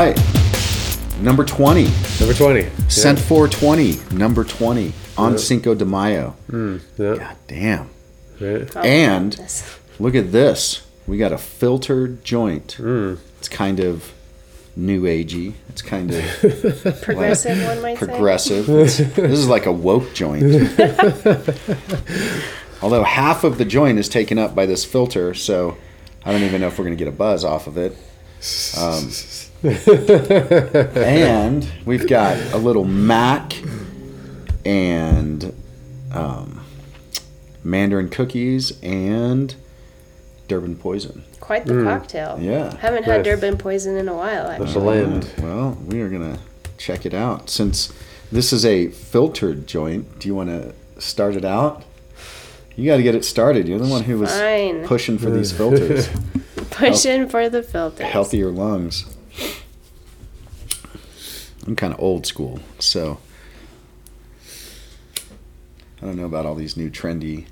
right. Number 20. Number 20. Cent 420. Number 20. On Cinco de Mayo. Yeah. yeah. God damn. Right. Oh, And goodness. look at this. We got a filtered joint. It's kind of new agey. It's kind of progressive, one might progressive. It's- this is like a woke joint. Although half of the joint is taken up by this filter, so I don't even know if we're going to get a buzz off of it. Um, and we've got a little Mac and um, Mandarin cookies and Durban poison. Quite the cocktail. Yeah. Haven't had Nice. Durban poison in a while, actually. The actually. blend. Well, we are gonna check it out. Since this is a filtered joint, do you want to start it out? You got to get it started. You're the one who was Fine. pushing for these filters, Pushing for the filters. healthier lungs. I'm kind of old school, so I don't know about all these new trendy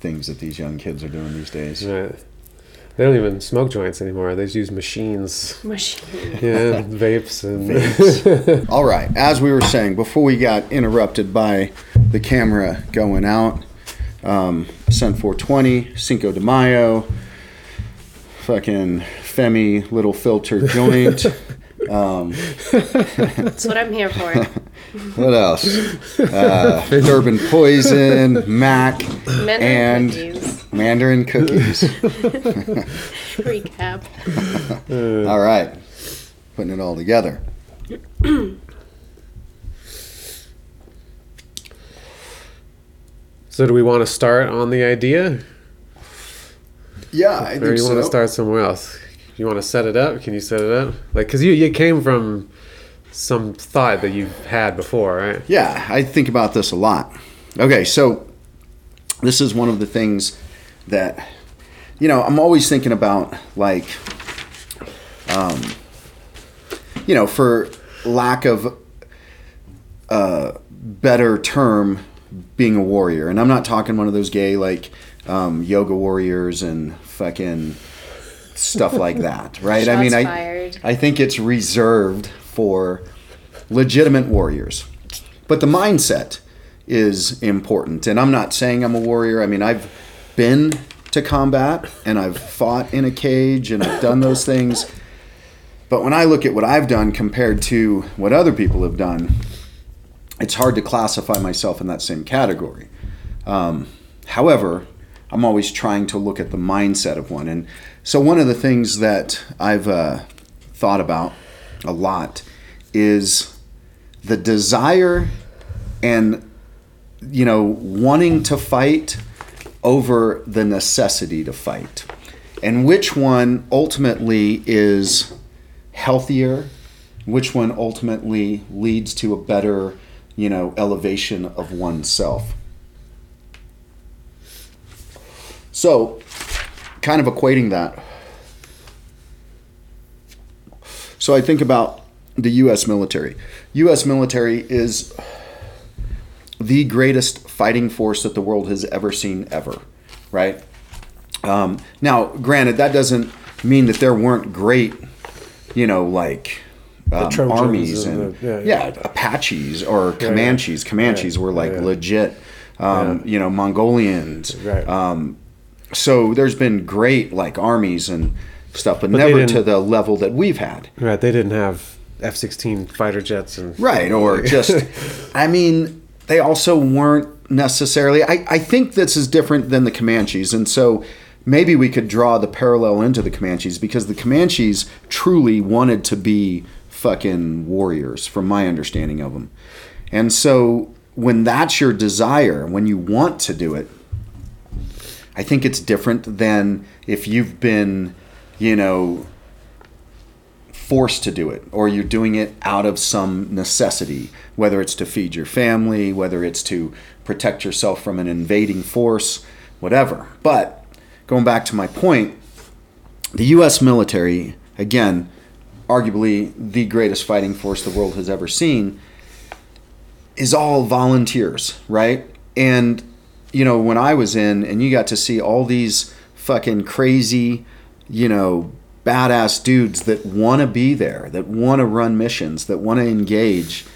things that these young kids are doing these days. Right. They don't even smoke joints anymore. They just use machines. Machine. Yeah, vapes and All right, as we were saying before we got interrupted by the camera going out, um, Sun 420, Cinco de Mayo, fucking Femi little filter joint. Um, That's what I'm here for. what else? Uh, Durban Poison, Mac, Men and cookies. Mandarin cookies. Recap. All right, putting it all together. So do we want to start on the idea? Yeah, I Or think you want to start somewhere else? You want to set it up? Can you set it up? Like, cause you you came from some thought that you've had before, right? Yeah, I think about this a lot. Okay, so this is one of the things that you know, I'm always thinking about like um you know, for lack of a better term being a warrior. And I'm not talking one of those gay like um, yoga warriors and fucking stuff like that, right? I mean, I. I think it's reserved for legitimate warriors. But the mindset is important. And I'm not saying I'm a warrior. I mean, I've been to combat and I've fought in a cage and I've done those things. But when I look at what I've done compared to what other people have done, it's hard to classify myself in that same category. Um, however, I'm always trying to look at the mindset of one. And so, one of the things that I've uh, thought about a lot is the desire and, you know, wanting to fight over the necessity to fight. And which one ultimately is healthier, which one ultimately leads to a better, you know, elevation of oneself. So, kind of equating that. So I think about the US military. US military is the greatest fighting force that the world has ever seen ever, right? Um, now, granted, that doesn't mean that there weren't great, you know, like um, armies and the- yeah, yeah, yeah. Apaches or Comanches. Comanches were like legit, um, you know, Mongolians. Right. So there's been great like armies and stuff, but, But never to the level that we've had. Right. They didn't have F-16 fighter jets and Right, or just, I mean, they also weren't necessarily. I, I think this is different than the Comanches, and so maybe we could draw the parallel into the Comanches because the Comanches truly wanted to be fucking warriors, from my understanding of them. And so when that's your desire, when you want to do it, I think it's different than if you've been, you know, forced to do it or you're doing it out of some necessity, whether it's to feed your family, whether it's to protect yourself from an invading force, whatever. But going back to my point, the US military, again, arguably the greatest fighting force the world has ever seen, is all volunteers, right? And you know, when I was in and you got to see all these fucking crazy, you know, badass dudes that want to be there, that want to run missions, that want to engage.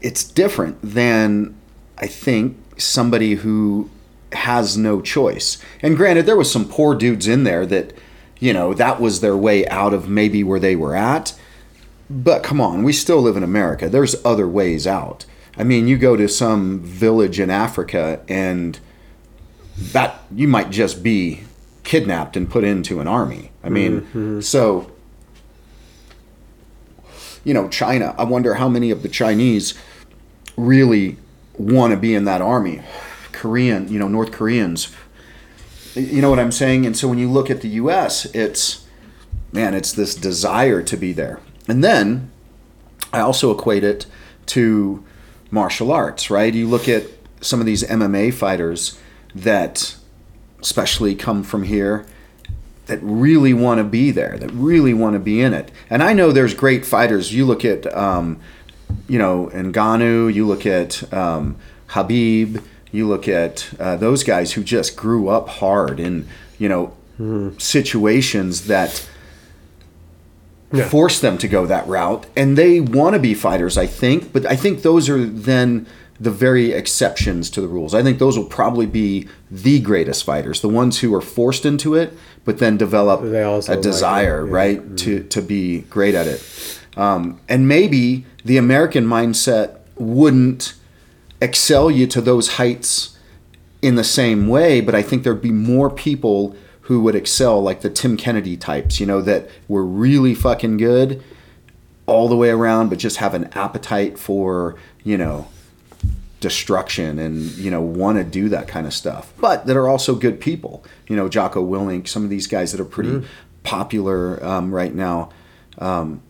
It's different than I think somebody who has no choice. And granted, there was some poor dudes in there that, you know, that was their way out of maybe where they were at. But come on, we still live in America. There's other ways out. I mean, you go to some village in Africa and that you might just be kidnapped and put into an army. I mean, mm-hmm. so you know, China, I wonder how many of the Chinese really want to be in that army. Korean, you know, North Koreans. You know what I'm saying? And so when you look at the US, it's man, it's this desire to be there. And then I also equate it to martial arts, right? You look at some of these MMA fighters that especially come from here that really want to be there, that really want to be in it. And I know there's great fighters. You look at, um, you know, Ngannou, you look at um, Khabib, you look at uh, those guys who just grew up hard in, you know, situations that Yeah. force them to go that route. And they want to be fighters, I think. But I think those are then the very exceptions to the rules. I think those will probably be the greatest fighters, the ones who are forced into it, but then develop a desire, it, yeah. right, to to be great at it. Um, and maybe the American mindset wouldn't excel you to those heights in the same way, but I think there'd be more people who would excel, like the Tim Kennedy types, you know, that were really fucking good all the way around, but just have an appetite for, you know, destruction and, you know, want to do that kind of stuff, but that are also good people. You know, Jocko Willink, some of these guys that are pretty popular um, right now, um,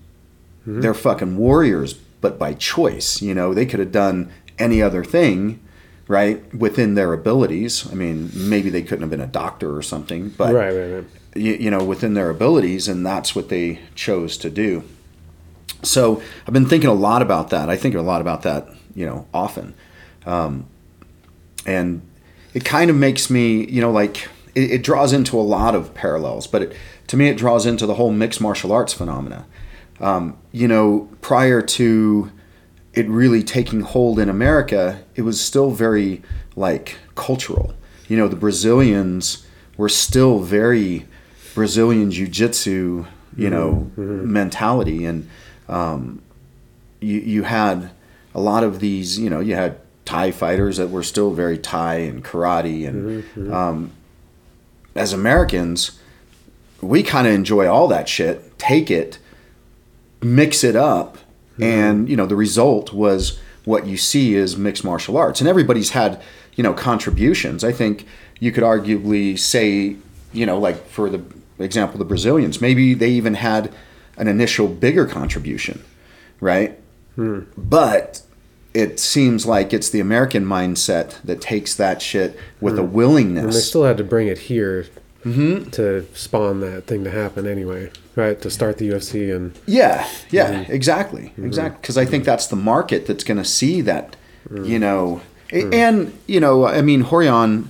they're fucking warriors, but by choice. You know, they could have done any other thing, right, within their abilities. I mean, maybe they couldn't have been a doctor or something, but right, right, right. you, you know, within their abilities, and that's what they chose to do. So I've been thinking a lot about that. I think a lot about that, you know, often, um, and it kind of makes me, you know, like it, it draws into a lot of parallels. But it, to me, it draws into the whole mixed martial arts phenomena. Um, you know, prior to it really taking hold in America, it was still very like cultural. You know, the Brazilians were still very Brazilian jiu-jitsu, you know, mentality, and um, you you had a lot of these. You know, you had Thai fighters that were still very Thai and karate, and um, as Americans, we kind of enjoy all that shit. Take it, mix it up, Mm-hmm. and you know the result was what you see is mixed martial arts, and everybody's had you know contributions. I think you could arguably say, you know, like for the example, the Brazilians, maybe they even had an initial bigger contribution, right? Hmm. But it seems like it's the American mindset that takes that shit with a willingness. And they still had to bring it here Mm-hmm. to spawn that thing to happen anyway, right? To start the UFC and Yeah, yeah, mhm. exactly, mhm. exactly. Because I think that's the market that's going to see that, mm. you know, A- mm. and you know, I mean, Rorion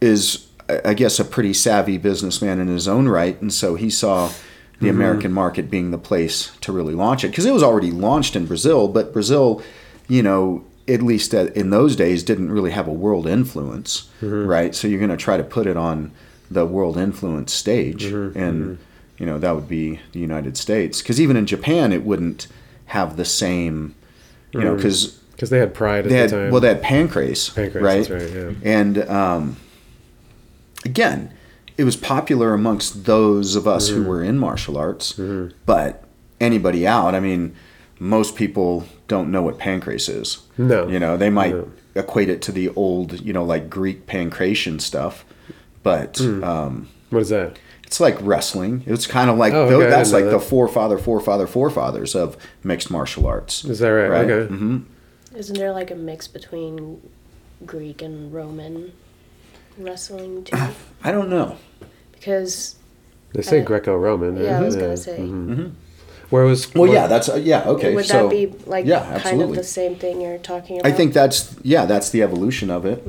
is, I I guess, a pretty savvy businessman in his own right, and so he saw the mm-hmm. American market being the place to really launch it because it was already launched in Brazil, but Brazil, you know. At least uh, in those days, didn't really have a world influence, mm-hmm. right? So you're going to try to put it on the world influence stage, mm-hmm. and you know that would be the United States. Because even in Japan, it wouldn't have the same, you know, because because they had pride at they had the time. well they had pancrase, Pancrase, right? right, yeah. And um, again, it was popular amongst those of us Mm-hmm. who were in martial arts, but anybody out, I mean, most people don't know what pancrase is. No. you know, they might No. equate it to the old, you know, like Greek pancration stuff, but. Hmm. Um, what is that? It's like wrestling. It's kind of like Oh, okay, that's like know the forefather, forefather, forefathers of mixed martial arts. Is that right? Right. Okay. hmm Isn't there like a mix between Greek and Roman wrestling too? I don't know. Because They say Uh, Greco-Roman. yeah, I was yeah. gonna say. Mhm. Where was Well, where- yeah, that's uh, yeah okay. would so that be like yeah, kind of the same thing you're talking about? I think that's yeah, that's the evolution of it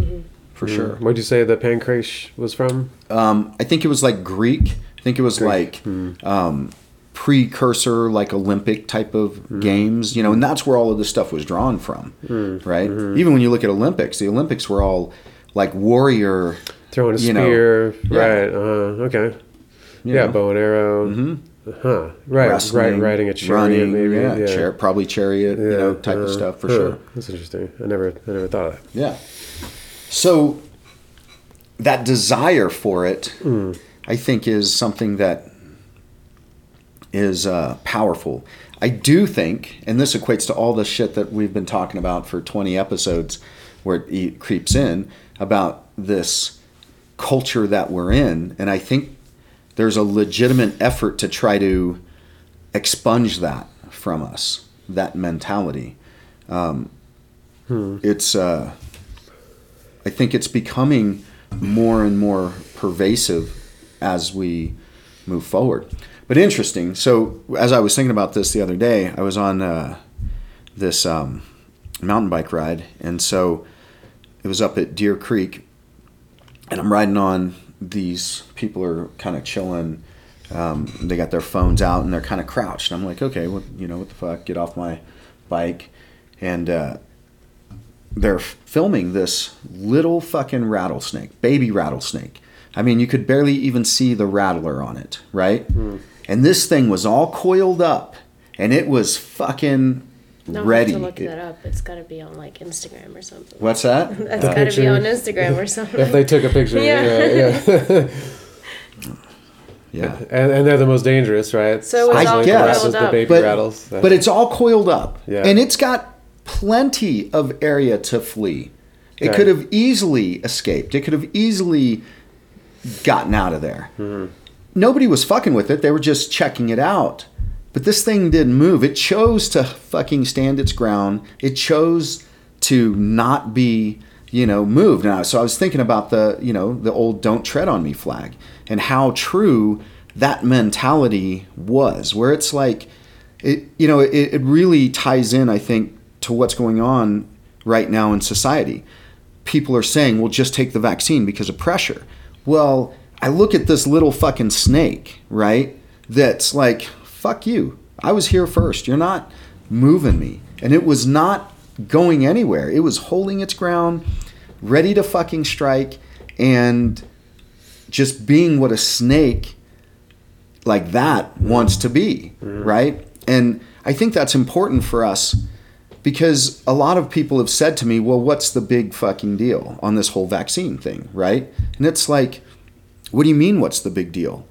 Mm-hmm. for sure. Where'd you say the pancrase was from? Um, I think it was like Greek. I think it was like um, precursor, like Olympic type of games, you know, and that's where all of this stuff was drawn from, right? Even when you look at Olympics, the Olympics were all like warrior. Throwing a know, spear, yeah. right? Uh, okay. you yeah, know, bow and arrow. Huh. Right. Right. wrestling, Riding a chariot, running, maybe. yeah, Yeah. char- probably chariot, you know, Yeah, type of uh, stuff for huh. sure. That's interesting. I never, I never thought of that. Yeah. So that desire for it, I think, is something that is uh, powerful. I do think, and this equates to all the shit that we've been talking about for 20 episodes, where it creeps in about this culture that we're in. And I think there's a legitimate effort to try to expunge that from us, that mentality. Um, It's, uh, I think it's becoming more and more pervasive as we move forward. But interesting. So, as I was thinking about this the other day, I was on uh, this um, mountain bike ride, and so it was up at Deer Creek, and I'm riding on. These people are kind of chilling. Um, they got their phones out and they're kind of crouched. And I'm like, okay, what you know, what the fuck? Get off my bike, and uh, they're filming this little fucking rattlesnake, baby rattlesnake. I mean, you could barely even see the rattler on it, right? Hmm. And this thing was all coiled up, and it was fucking No, ready. I have to look that up. It's got to be on like Instagram or something. What's that? That's The got to be on Instagram or something. If they took a picture, Yeah. yeah, yeah. Yeah. and, and they're the most dangerous, right? So it's I all guess. Rattles, coiled the up. baby But, rattles. but it's all coiled up, Yeah. and it's got plenty of area to flee. It Okay. could have easily escaped. It could have easily gotten out of there. Mm-hmm. Nobody was fucking with it. They were just checking it out. But this thing didn't move. It chose to fucking stand its ground. It chose to not be, you know, moved. Now, so I was thinking about the, you know, the old "Don't tread on me" flag and how true that mentality was. Where it's like, it, you know, it, it really ties in, I think, to what's going on right now in society. People are saying, well, just take the vaccine because of pressure. Well, I look at this little fucking snake, right? That's like, fuck you. I was here first. You're not moving me. And it was not going anywhere. It was holding its ground, ready to fucking strike, and just being what a snake like that wants to be, mm-hmm. right? And I think that's important for us because a lot of people have said to me, well, what's the big fucking deal on this whole vaccine thing, right? And it's like, what do you mean, what's the big deal?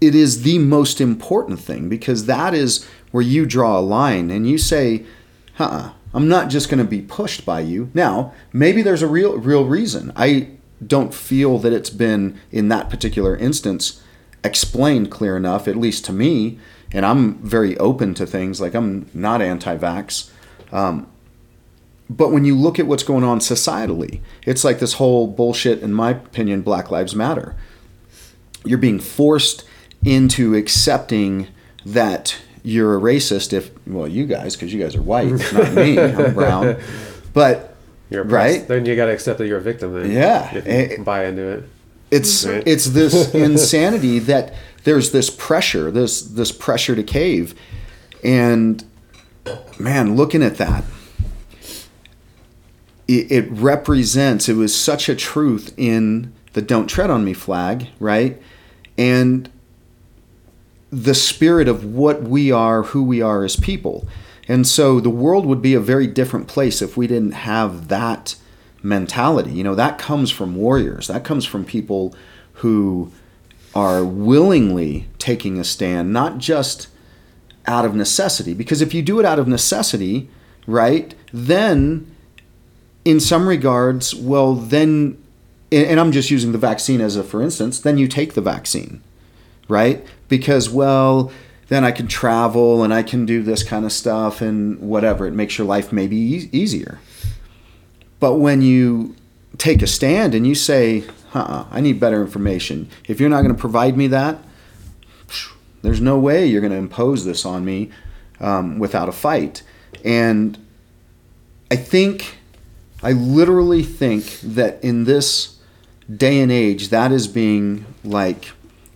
It is the most important thing because that is where you draw a line and you say, uh I'm not just going to be pushed by you. Now, maybe there's a real, real reason. I don't feel that it's been, in that particular instance, explained clear enough, at least to me. And I'm very open to things. Like, I'm not anti vax. But when you look at what's going on societally, it's like this whole bullshit, in my opinion, Black Lives Matter. You're being forced into accepting that you're a racist if, well, you guys, because you guys are white, not me, I'm brown. But, You're right? Then you got to accept that you're a victim. Then. Yeah. Eh, buy into it. it's Right. it's this insanity that there's this pressure this this pressure to cave and man looking at that it, it represents it was such a truth in the don't tread on me flag right and the spirit of what we are who we are as people and so the world would be a very different place if we didn't have that mentality. You know, that comes from warriors. That comes from people who are willingly taking a stand, not just out of necessity. Because if you do it out of necessity, right, then in some regards, well, then, and I'm just using the vaccine as a for instance, then you take the vaccine, right? Because, well, then I can travel and I can do this kind of stuff and whatever. It makes your life maybe e- easier. But when you take a stand and you say, "Uh-uh, I need better information, if you're not going to provide me that, there's no way you're going to impose this on me um, without a fight. And I think, I literally think that in this day and age, that is being like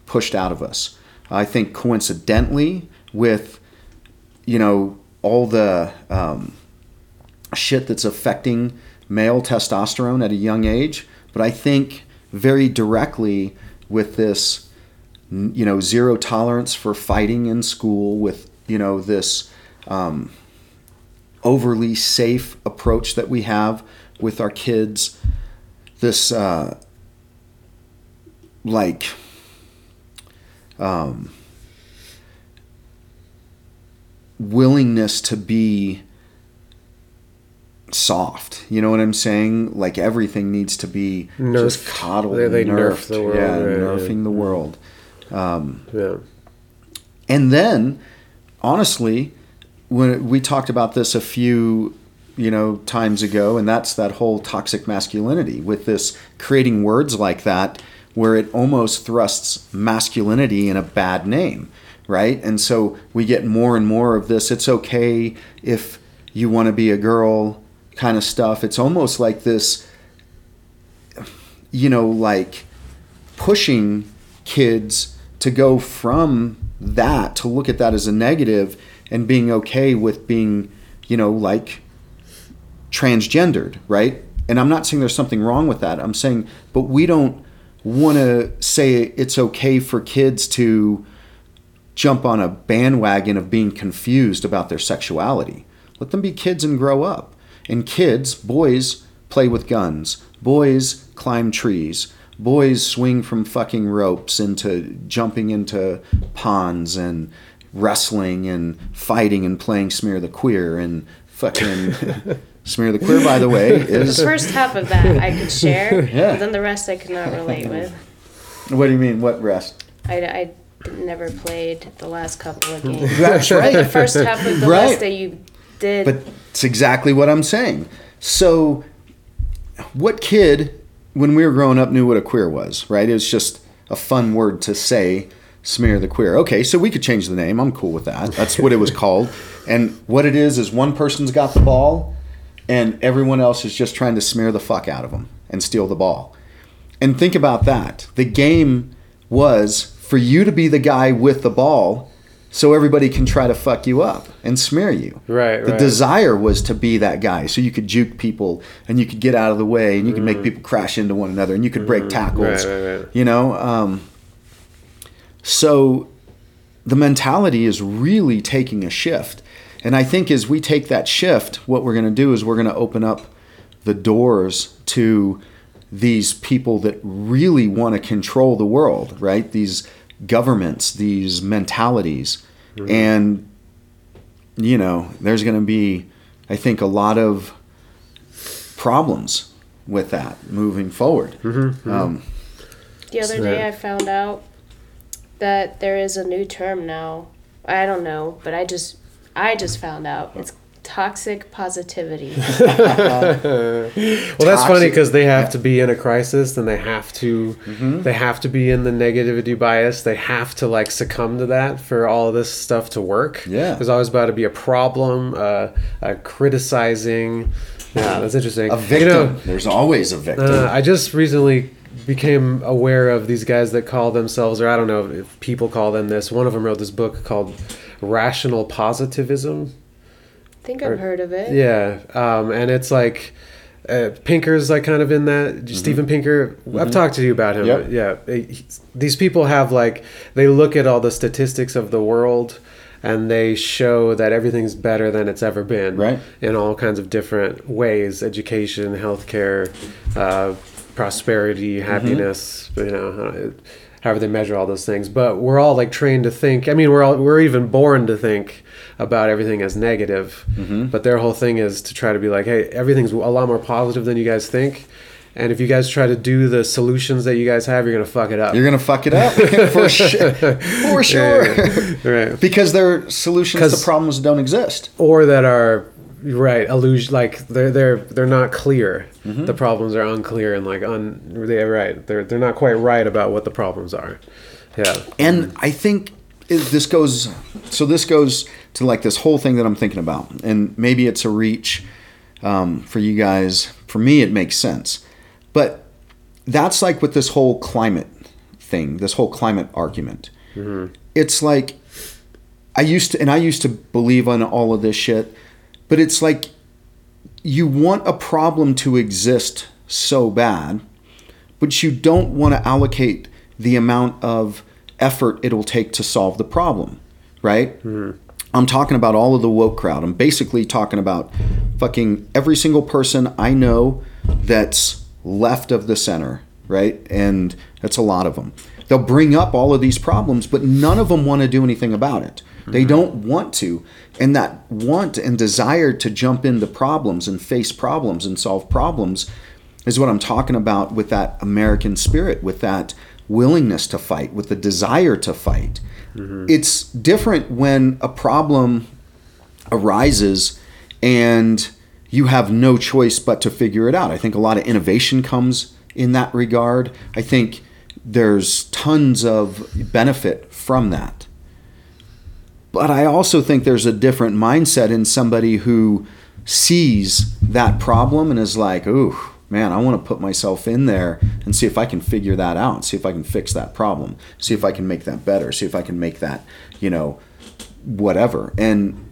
pushed out of us. I think coincidentally with you know all the um, shit that's affecting male testosterone at a young age, but I think very directly with this you know zero tolerance for fighting in school with you know this um, overly safe approach that we have with our kids this uh, like um, willingness to be soft. You know what I'm saying? Like everything needs to be just coddled. They- they and nerf nerfed. the world, Yeah, right, nerfing the world. Um, Yeah. and then, honestly, when we talked about this a few, you know, times ago, and that's that whole toxic masculinity with this creating words like that, where it almost thrusts masculinity in a bad name, right? And so we get more and more of this. It's okay if you want to be a girl kind of stuff. It's almost like this, you know, like pushing kids to go from that to look at that as a negative and being okay with being, you know, like transgendered, right? And I'm not saying there's something wrong with that. I'm saying, but we don't want to say it's okay for kids to jump on a bandwagon of being confused about their sexuality. Let them be kids and grow up. And kids, boys, play with guns. Boys climb trees. Boys swing from fucking ropes into jumping into ponds and wrestling and fighting and playing smear the queer and fucking smear the queer by the way is The first half of that I could share, Yeah. but then the rest I could not relate with. what do you mean what rest I, I never played the last couple of games. that's The first half of the Right. list that you did. But it's exactly what I'm saying. So, what kid, when we were growing up, knew what a queer was, right? It was just a fun word to say, smear the queer. Okay, so we could change the name. I'm cool with that. That's what it was called. And what it is, is one person's got the ball, and everyone else is just trying to smear the fuck out of them and steal the ball. And think about that. The game was for you to be the guy with the ball so everybody can try to fuck you up and smear you. Right, The right. desire was to be that guy so you could juke people and you could get out of the way and you could make people crash into one another and you could break tackles. Mm. Right, right. You know, um, so the mentality is really taking a shift. And I think as we take that shift, what we're going to do is we're going to open up the doors to these people that really want to control the world, right? These governments, these mentalities. Mm-hmm. And, you know, there's going to be, I think, a lot of problems with that moving forward. Mm-hmm, mm-hmm. Um, the other Right. day I found out that there is a new term now. I don't know, but I just I just found out it's toxic positivity. Well, that's funny because they have to be in a crisis, and they have to, Mm-hmm. they have to be in the negativity bias. They have to like succumb to that for all of this stuff to work. Yeah. there's always about to be a problem, uh, uh, criticizing. Yeah, that's interesting. a You victim. know, There's always a victim. uh, I just recently became aware of these guys that call themselves, or I don't know if people call them this. One of them wrote this book called Rational Positivism. I think Or- I've heard of it. Yeah, um, and it's like uh, Pinker's like kind of in that. Steven Pinker, I've talked to you about him. Mm-hmm. Yep. Yeah, he- these people have like they look at all the statistics of the world. And they show that everything's better than it's ever been, Right. In all kinds of different ways: education, healthcare, uh, prosperity, Mm-hmm. happiness. You know, uh, however they measure all those things. But we're all like trained to think. I mean, we're all we're even born to think about everything as negative. Mm-hmm. But their whole thing is to try to be like, hey, everything's a lot more positive than you guys think. And if you guys try to do the solutions that you guys have, you're gonna fuck it up. You're gonna fuck it up for sure. For sure. right. because they're solutions to problems that don't exist. Or that are right illusion like they're they're they're not clear. Mm-hmm. The problems are unclear and like un they're right. They're they're not quite right about what the problems are. Yeah. And I think it, this goes. So this goes to like this whole thing that I'm thinking about, and maybe it's a reach um, for you guys. For me, it makes sense, but that's like with this whole climate thing, this whole climate argument. It's like I used to, and I used to believe on all of this shit, but it's like you want a problem to exist so bad, but you don't want to allocate the amount of effort it'll take to solve the problem, right? Mm-hmm. I'm talking about all of the woke crowd. I'm basically talking about fucking every single person I know that's left of the center, right? And that's a lot of them. They'll bring up all of these problems, but none of them want to do anything about it. They mm-hmm. don't want to. And that want and desire to jump into problems and face problems and solve problems is what I'm talking about with that American spirit, with that willingness to fight, with the desire to fight. Mm-hmm. It's different when a problem arises and you have no choice but to figure it out. I think a lot of innovation comes in that regard. I think there's tons of benefit from that. But I also think there's a different mindset in somebody who sees that problem and is like, ooh, man, I want to put myself in there and see if I can figure that out, see if I can fix that problem, see if I can make that better, see if I can make that, you know, whatever. And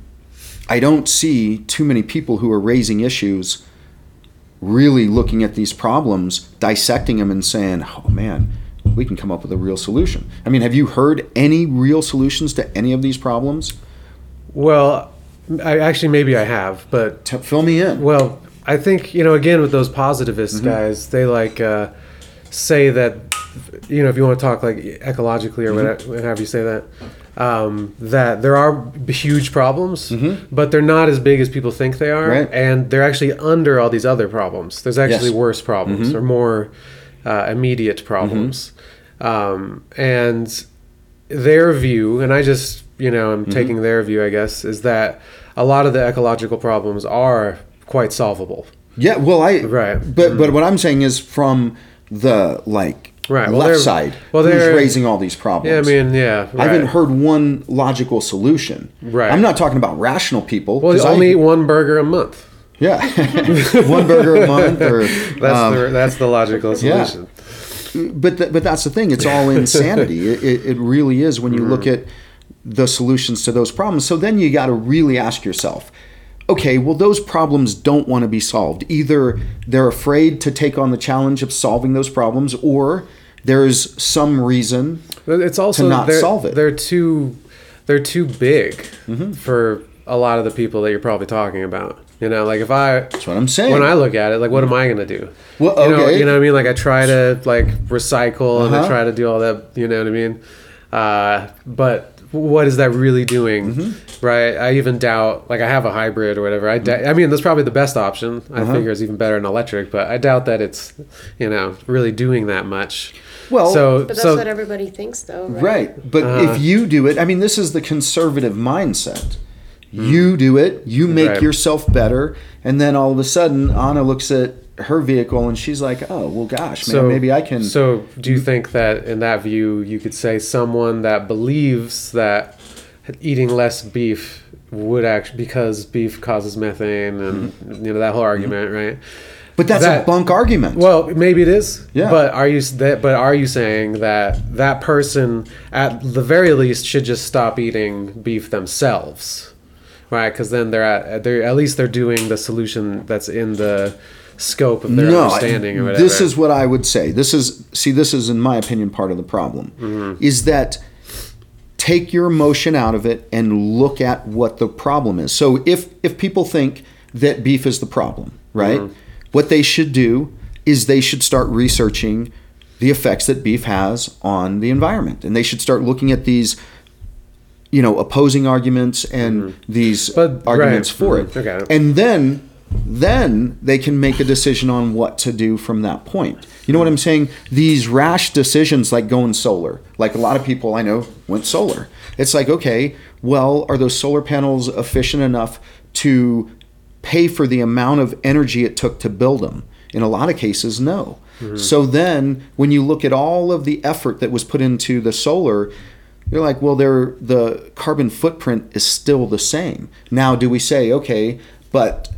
I don't see too many people who are raising issues really looking at these problems, dissecting them, and saying, oh man, we can come up with a real solution. I mean, have you heard any real solutions to any of these problems? Well, I actually maybe I have, but T- fill me in. Well, I think you know again with those positivist Mm-hmm. guys, they like uh, say that you know if you want to talk like ecologically or Mm-hmm. whatever, you say that um, that there are huge problems, Mm-hmm. but they're not as big as people think they are, Right. and they're actually under all these other problems. There's actually Yes. Mm-hmm. worse problems or more uh, immediate problems, um, and their view, and I just you know Mm-hmm. I'm taking their view, I guess, is that a lot of the ecological problems are quite solvable. Yeah, well, I Right. Mm-hmm. but but what I'm saying is from the like Right, well, left side, well, they're- raising all these problems. Yeah, I mean, yeah, I haven't heard one logical solution. Right. I'm not talking about rational people. Well, you only I, eat one burger a month. yeah, one burger a month, or That's um, the that's the logical yeah. But th- but that's the thing. It's all insanity. it, it, it really is when you Mm-hmm. look at the solutions to those problems. So then you got to really ask yourself, okay, well those problems don't want to be solved. Either they're afraid to take on the challenge of solving those problems, or there's some reason. It's also not they're, solve it. Mm-hmm. They're too they're too big for a lot of the people that you're probably talking about. You know, like if I That's what I'm saying. when I look at it, like what am I gonna do? Well, You know, okay. you know what I mean? Like I try to like recycle and I Uh-huh. try to do all that. You know what I mean? Uh, but what is that really doing? Mm-hmm. Right? I even doubt. Like I have a hybrid or whatever. I doubt, I mean, that's probably the best option. I Uh-huh. figure it's even better than electric, but I doubt that it's you know really doing that much. Well, so But that's so what everybody thinks, though, right? Right. But Uh-huh. if you do it, I mean, this is the conservative mindset. You do it, you make Hmm. Right. yourself better, and then all of a sudden, Anna looks at her vehicle and she's like, "Oh, well, gosh, man, maybe I can." So, do you think that in that view, you could say someone that believes that eating less beef would actually because beef causes methane and Mm-hmm. you know that whole argument, right? but that's that- a bunk argument. Well, maybe it is. Yeah. But are you that? But are you saying that that person, at the very least, should just stop eating beef themselves, right? Because then they're at they're at least they're doing the solution that's in the scope of their no, understanding or whatever. this is what I would say. This is see, this is in my opinion part of the problem Mm-hmm. is that take your emotion out of it and look at what the problem is. So if if people think that beef is the problem, right? Mm-hmm. What they should do is they should start researching the effects that beef has on the environment, and they should start looking at these, you know, opposing arguments and these Mm-hmm. But- arguments right. for Mhm. it, Okay. and then then they can make a decision on what to do from that point. You know what I'm saying? These rash decisions like going solar, like a lot of people I know went solar. It's like, okay, well, are those solar panels efficient enough to pay for the amount of energy it took to build them? In a lot of cases, no. So then when you look at all of the effort that was put into the solar, you're like, well, they're, the carbon footprint is still the same. Now, do we say, okay, but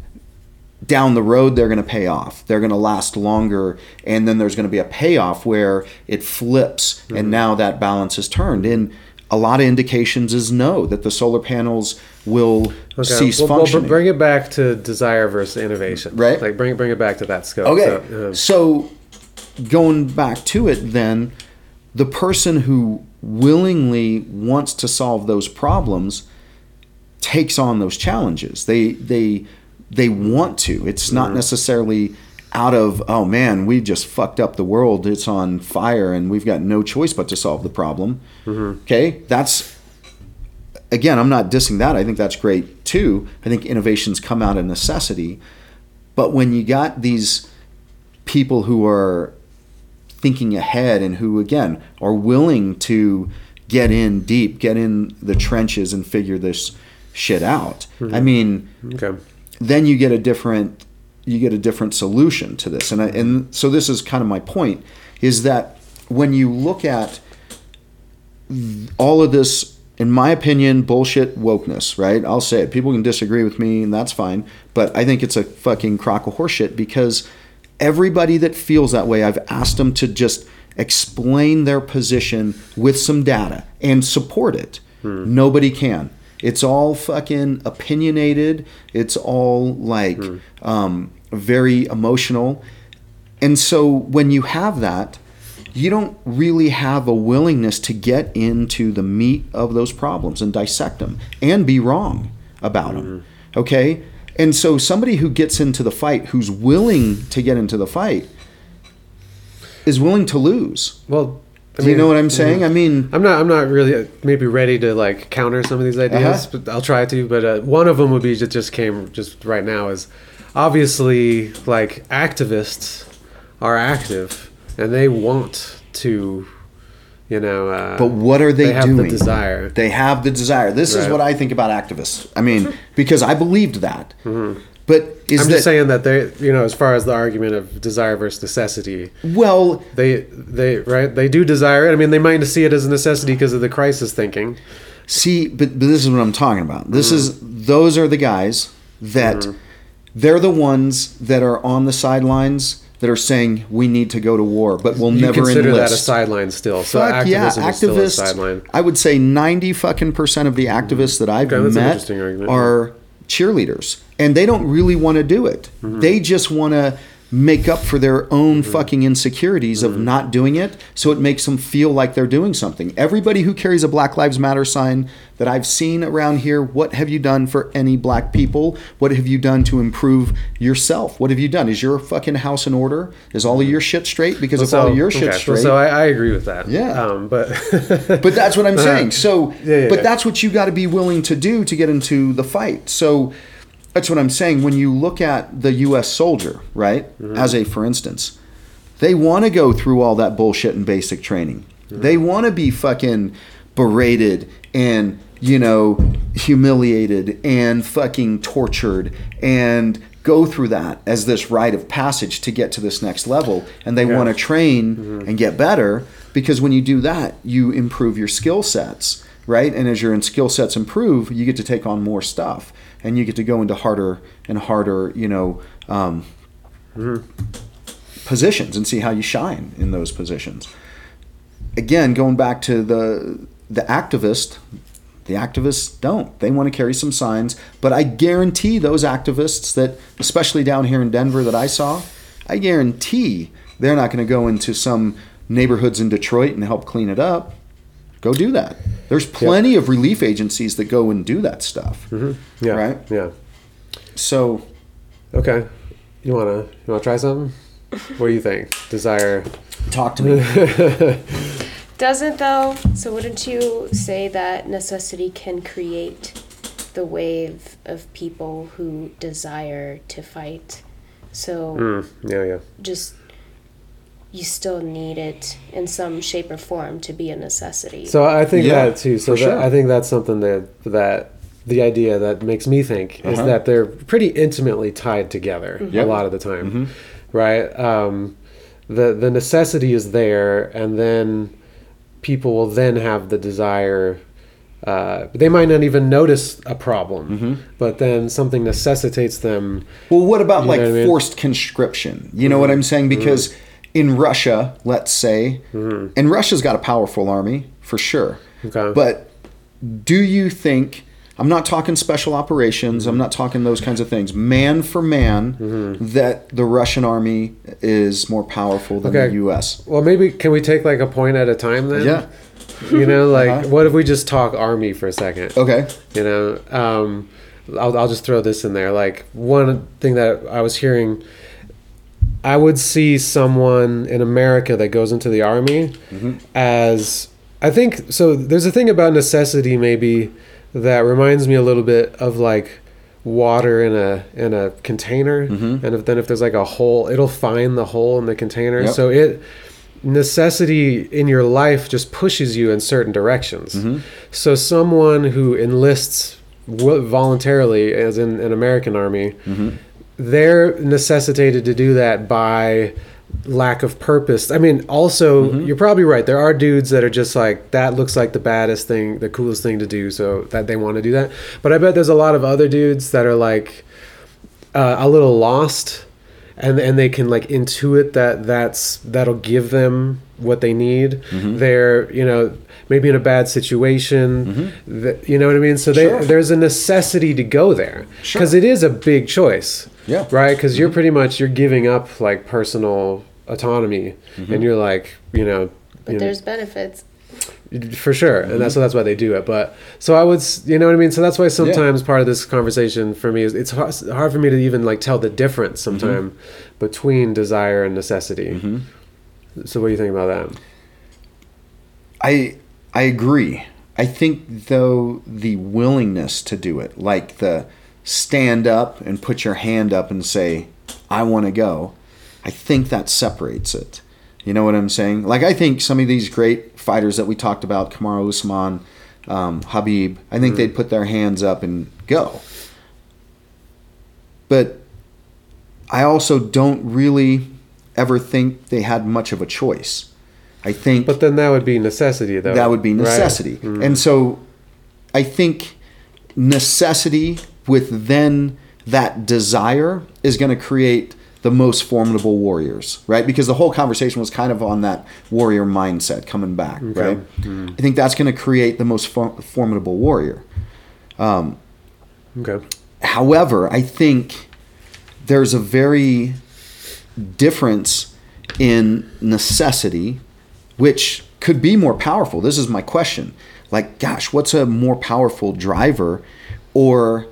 down the road they're going to pay off. They're going to last longer, and then there's going to be a payoff where it flips, Mm-hmm. and now that balance is turned. And a lot of indications is no that the solar panels will cease well, well, functioning. bring it back to desire versus innovation. Right. Like bring bring it back to that scope. Okay. So, um, So, going back to it, then, the person who willingly wants to solve those problems takes on those challenges. They they they want to. It's not mm-hmm. necessarily out of oh man, we just fucked up the world. It's on fire, and we've got no choice but to solve the problem. Mm-hmm. Okay, that's again. I'm not dissing that. I think that's great too. I think innovations come out of necessity. But when you got these people who are thinking ahead and who again are willing to get in deep, get in the trenches and figure this shit out. Mm-hmm. I mean, okay. then you get a different you get a different solution to this. And I, and so this is kind of my point is that when you look at all of this in my opinion bullshit wokeness, right? I'll say it. People can disagree with me and that's fine, but I think it's a fucking crock of horseshit because everybody that feels that way, I've asked them to just explain their position with some data and support it. Hmm. Nobody can. It's all fucking opinionated. It's all like hmm. um, very emotional. And so when you have that, you don't really have a willingness to get into the meat of those problems and dissect them and be wrong about them. Hmm. Okay? And so somebody who gets into the fight, who's willing to get into the fight, is willing to lose. Well, I Do you know what I'm saying? I mean, I'm not. I'm not really uh, maybe ready to like counter some of these ideas, Uh-huh. but I'll try to. But uh, one of them would be that just came just right now is obviously like activists are active and they want to, you know. Uh, but what are they, they have doing? the desire. They have the desire. This is what I think about activists. I mean, because I believed that. But is I'm that just saying that they, you know, as far as the argument of desire versus necessity, well? they, they, right, they do desire it. I mean, they might see it as a necessity because of the crisis thinking. See, but, but this is what I'm talking about. This is Mm-hmm. those are the guys that they're the ones that are on the sidelines that are saying we need to go to war, but we'll You never consider enlist. that a sideline still. So Fuck yeah, is still a activists. sideline. I would say ninety fucking percent of the activists that I've Okay, met are cheerleaders, and they don't really want to do it. Mm-hmm. They just want to make up for their own fucking insecurities Mm-hmm. of not doing it, so it makes them feel like they're doing something. Everybody who carries a Black Lives Matter sign that I've seen around here, what have you done for any black people? What have you done to improve yourself? What have you done? Is your fucking house in order? Is all of your shit straight? Because if all of your shit okay, well, straight, so I, I agree with that. Yeah. Um, but but that's what I'm saying. So, yeah, yeah, but yeah. that's what you got to be willing to do to get into the fight. So, that's what I'm saying. When you look at the U.S. soldier, right, Mm-hmm. as a for instance, they want to go through all that bullshit and basic training. Mm-hmm. They want to be fucking berated and you know humiliated and fucking tortured and go through that as this rite of passage to get to this next level and they Yeah. want to train and get better because when you do that you improve your skill sets right and as your skill sets improve you get to take on more stuff and you get to go into harder and harder you know um, positions and see how you shine in those positions. Again going back to the the activist the activists don't. They want to carry some signs but i guarantee those activists that especially down here in denver that i saw i guarantee they're not going to go into some neighborhoods in detroit and help clean it up go do that there's plenty of relief agencies that go and do that stuff yeah, Right. Yeah. so Okay. You wanna you wanna try something? What do you think? Desire. talk to me Doesn't though. So wouldn't you say that necessity can create the wave of people who desire to fight? So Mm, yeah, yeah. just you still need it in some shape or form to be a necessity. So I think Yeah, that too. So that, sure. I think that's something that that the idea that makes me think is Uh-huh. that they're pretty intimately tied together Yep. a lot of the time, Mhm. right? Um, the the necessity is there, and then people will then have the desire uh, they might not even notice a problem, Mm-hmm. but then something necessitates them. Well, what about You like what I mean? forced conscription? You know what I'm saying? Because in Russia, let's say, and Russia's got a powerful army for sure. Okay. But do you think? I'm not talking special operations. I'm not talking those kinds of things. Man for man, that the Russian army is more powerful than Okay. the U.S. Well, maybe can we take like a point at a time then? Yeah. You know, like Uh-huh. what if we just talk army for a second? Okay. You know, um, I'll, I'll just throw this in there. Like one thing that I was hearing, I would see someone in America that goes into the army as I think so. There's a thing about necessity maybe that reminds me a little bit of like water in a in a container, and if, then if there's like a hole, it'll find the hole in the container. Yep. So it necessity in your life just pushes you in certain directions. Mm-hmm. So someone who enlists voluntarily, as in an American army, Mm-hmm. They're necessitated to do that by lack of purpose. I mean, also Mm-hmm. you're probably right. There are dudes that are just like that looks like the baddest thing, the coolest thing to do, so that they want to do that. But I bet there's a lot of other dudes that are like uh, a little lost and and they can like intuit that that's that'll give them what they need. Mm-hmm. they're you know maybe in a bad situation. That, you know what i mean? So they, Sure. there's a necessity to go there. Sure. because it is a big choice Yeah. Mm-hmm. right? Because you're pretty much you're giving up like personal autonomy. Mm-hmm. and you're like you know But you know, there's benefits. for sure. And that's so that's why they do it. But so i would you know what i mean? So that's why sometimes part of this conversation for me is it's hard, hard for me to even like tell the difference sometime between desire and necessity so what do you think about that I I agree. I think though the willingness to do it, like the stand up and put your hand up and say, "I want to go," I think that separates it. You know what I'm saying? Like I think some of these great fighters that we talked about, Kamaru Usman, um, Khabib, I think they'd put their hands up and go. But I also don't really ever think they had much of a choice. I think but then that would be necessity though that would be right? necessity. Mm. And so I think necessity with then that desire is going to create the most formidable warriors, right? Because the whole conversation was kind of on that warrior mindset coming back, right? Mm. I think that's going to create the most for- formidable warrior. Um, okay However, I think there's a very difference in necessity, which could be more powerful. This is my question. Like, gosh, what's a more powerful driver or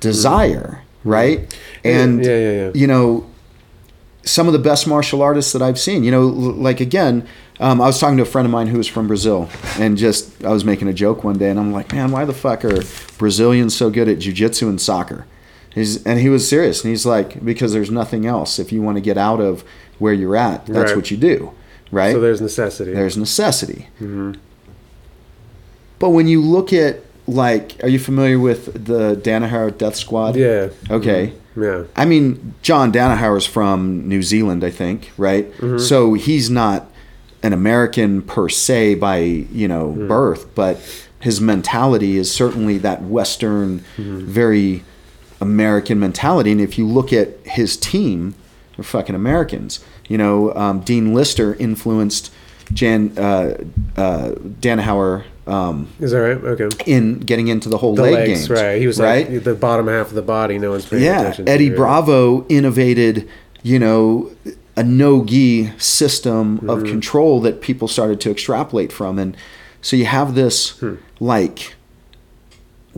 desire, right? And, Yeah, yeah, yeah. you know, some of the best martial artists that I've seen, you know, like again, um, I was talking to a friend of mine who was from Brazil, and just I was making a joke one day, and I'm like, man, why the fuck are Brazilians so good at jujitsu and soccer? He's, and he was serious, and he's like, because there's nothing else. If you want to get out of where you're at, that's Right. what you do, right? so there's necessity there's necessity. Mm-hmm. But when you look at like, are you familiar with the Danaher Death Squad? yeah Okay. Mm-hmm. yeah I mean, John Danaher is from New Zealand, I think, right? Mm-hmm. So he's not an American per se by you know birth, but his mentality is certainly that Western, very American mentality. And if you look at his team, they're fucking Americans. You know, um, Dean Lister influenced Jan uh, uh, um, is that right okay in getting into the whole the leg legs games, right he was right. like the bottom half of the body no one's paying Yeah, attention to, Eddie? Bravo innovated, you know, a no gi system of Mm-hmm. control that people started to extrapolate from, and so you have this Hmm. like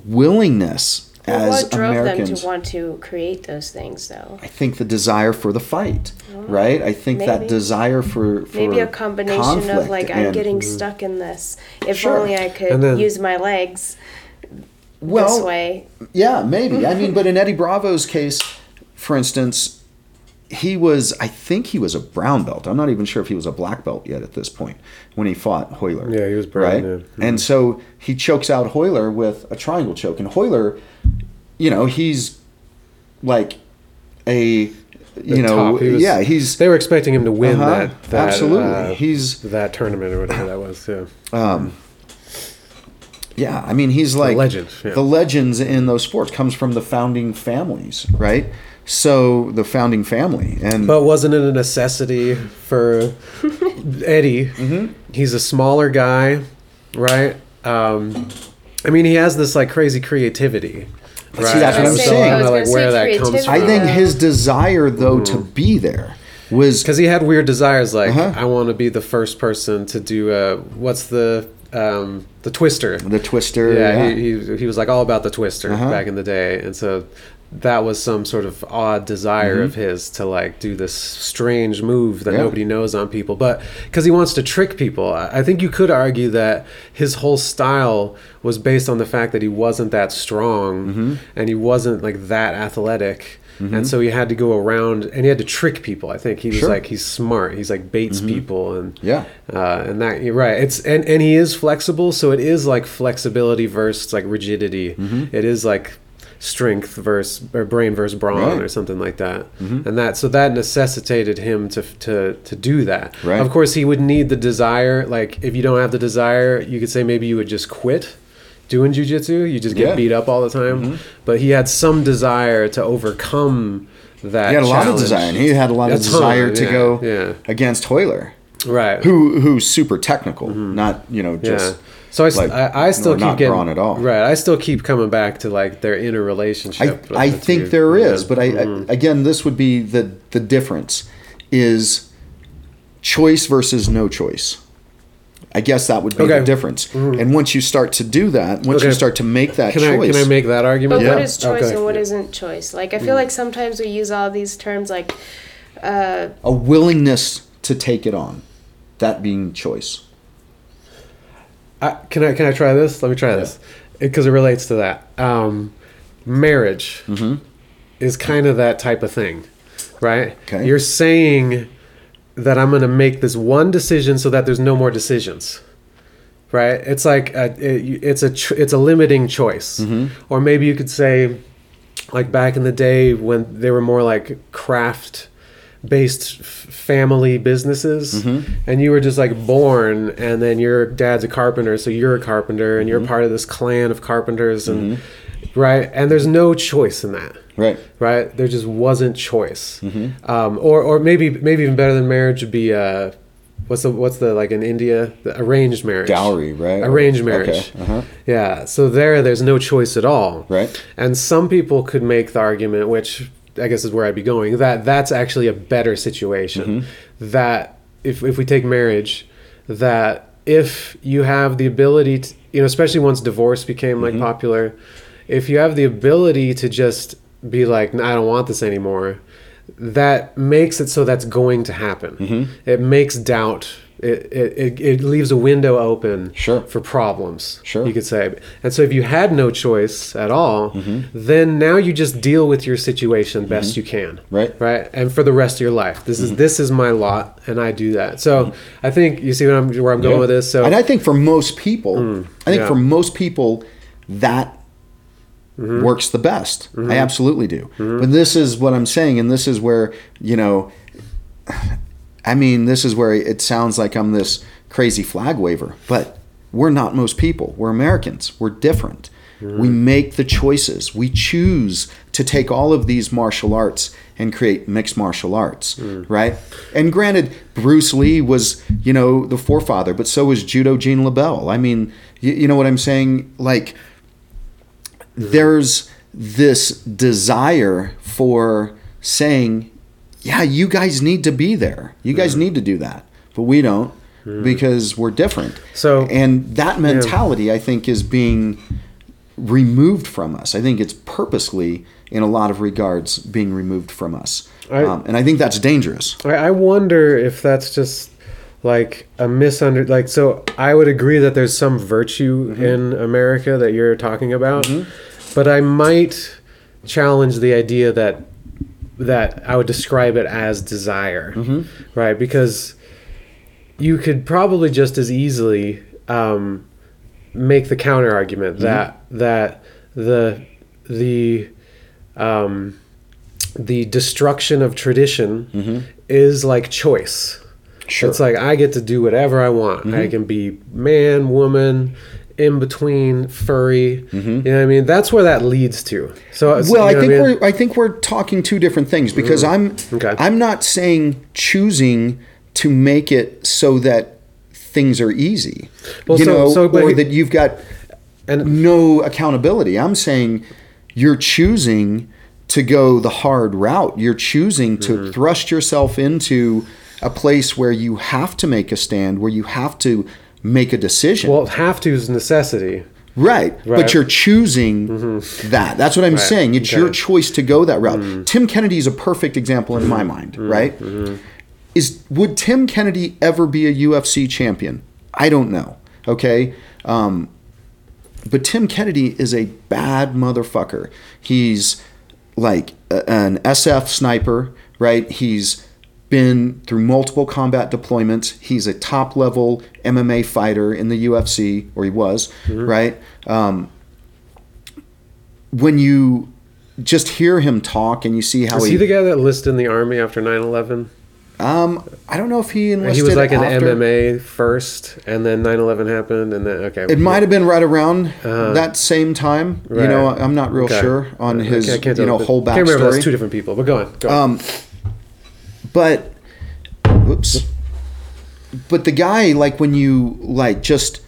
willingness Well, as what drove them to want to create those things, though? I think the desire for the fight, oh, right? I think that desire for, for Maybe a combination of like I'm and- getting stuck in this. If Sure. only I could then- use my legs well, this way. Yeah, maybe. I mean, but in Eddie Bravo's case, for instance, he was, I think he was a brown belt. I'm not even sure if he was a black belt yet at this point when he fought Royler. Yeah, he was brown, Right? And so he chokes out Royler with a triangle choke. And Royler, you know, he's like a, you The know, top. He was- yeah, he's. they were expecting him to win Uh-huh. that, that Absolutely. uh, he's that tournament or whatever that was yeah um, Yeah, I mean he's like legend, yeah. The legends in those sports comes from the founding families, right? So the founding family, and But wasn't it a necessity for Eddie? Mm-hmm. He's a smaller guy, right? Um, I mean, he has this like crazy creativity. Right? See, that's what I'm So saying. I like where that comes creativity. I think his desire though to Mm-hmm. be there was because he had weird desires like Uh-huh. i want to be the first person to do uh what's the um the twister the twister. yeah, He, he, he was like all about the twister Uh-huh. back in the day and so that was some sort of odd desire Mm-hmm. of his to like do this strange move that Yeah. nobody knows on people but because he wants to trick people I, think you could argue that his whole style was based on the fact that he wasn't that strong Mm-hmm. and he wasn't like that athletic and so he had to go around and he had to trick people i think he was Sure. Mm-hmm. like he's smart he's like baits people and Yeah. uh, and that you're right. It's and and he is flexible, so it is like flexibility versus like rigidity. Mm-hmm. It is like strength versus or brain versus brawn Right. Mm-hmm. or something like that. And that so that necessitated him to to to do that. Right. Of course, he would need the desire. Like if you don't have the desire, you could say maybe you would just quit doing jujitsu. You just get Yeah. Mm-hmm. beat up all the time. But he had some desire to overcome that. He had a lot of desire, he had a lot of ton, desire to yeah, go yeah. against Royler, Right. who who's super technical, not you know just. So I, s- like, I, I still keep not getting brawn at all. right. I still keep coming back to like their inner I, relationship. I with think two. there is, Yeah. but I, Mhm. I again this would be the the difference is choice versus no choice. I guess that would be Okay. the difference. And once you start to do that, once you start to make that can I choice, can I make that argument? But Yeah. what is choice Okay. and what isn't choice? Like I Mm. feel like sometimes we use all these terms like uh, a willingness to take it on, that being choice. I, can I can I try this? Let me try this because it relates to that. Um, marriage Mm-hmm. is kind of that type of thing, right? Okay. You're saying that I'm going to make this one decision so that there's no more decisions. Right? It's like a, it, it's a it's a limiting choice. Mm-hmm. Or maybe you could say like back in the day when they were more like craft based f- family businesses Mm-hmm. and you were just like born and then your dad's a carpenter so you're a carpenter and Mm-hmm. you're part of this clan of carpenters and right and there's no choice in that Right. right there just wasn't choice Mm-hmm. um, or or maybe maybe even better than marriage would be uh what's the what's the like in india the arranged marriage Dowry, right? arranged Okay, marriage uh-huh. yeah so there there's no choice at all Right. and some people could make the argument which i guess is where i'd be going that that's actually a better situation Mm-hmm. that if, if we take marriage that if you have the ability to you know especially once divorce became like popular if you have the ability to just be like i don't want this anymore that makes it so that's going to happen Mm-hmm. it makes doubt it, it, it, leaves a window open Sure. for problems Sure. you could say and so if you had no choice at all mm-hmm. then now you just deal with your situation best mm-hmm. you can Right. right and for the rest of your life this is mm-hmm. this is my lot and i do that so i think you see i'm where i'm going Yeah. with this so and I think for most people, mm, I think yeah. for most people, that Mm-hmm. works the best. I absolutely do. But this is what I'm saying, and this is where you know, I mean, this is where it sounds like I'm this crazy flag waver, but we're not most people. We're Americans. We're different. We make the choices. We choose to take all of these martial arts and create mixed martial arts, mm. right? And granted, Bruce Lee was, you know, the forefather, but so was Judo Gene LeBell. I mean, you, you know what I'm saying? Like, there's this desire for saying, yeah, you guys need to be there. You guys need to do that. But we don't because we're different. So- and that mentality, I think, is being removed from us. I think it's purposely, in a lot of regards, being removed from us. I- um, and I think that's dangerous. I, I wonder if that's just like a misunder like so i would agree that there's some virtue in america that you're talking about but i might challenge the idea that that i would describe it as desire right because you could probably just as easily um, make the counter argument that that the the um, the destruction of tradition is like choice. Sure. It's like I get to do whatever I want. I can be man, woman, in between furry. You know what I mean? That's where that leads to. So Mm-hmm. Well, you I think what mean? we're I think we're talking two different things because I'm Okay. I'm not saying choosing to make it so that things are easy, Well, you so- know, so, or he- that you've got and no accountability. I'm saying you're choosing to go the hard route. You're choosing to Mm-hmm. thrust yourself into a place where you have to make a stand, where you have to make a decision. well, have to is necessity. Right. Right. Mm-hmm. But you're choosing that. That's what I'm Right. saying. It's Okay. Mm. your choice to go that route. Tim Kennedy is a perfect example in my mind, Mm-hmm. right? Is would Tim Kennedy ever be a UFC champion? I don't know. Okay? Um, but Tim Kennedy is a bad motherfucker. He's like a- an SF sniper, right? He's been through multiple combat deployments. He's a top level MMA fighter in the UFC, or he was, right? Um, when you just hear him talk and you see how Is he, he the guy that enlisted in the army after 9/11? um, I don't know if he enlisted. He was like an after. MMA first, and then 9/11 happened, and then okay. It might have been right around Uh, that same time. You know, I'm not real Okay. sure on his can't- I can't you know whole Can't remember. That's two different people. But go on. Go on. Um, but whoops. But the guy, like when you like just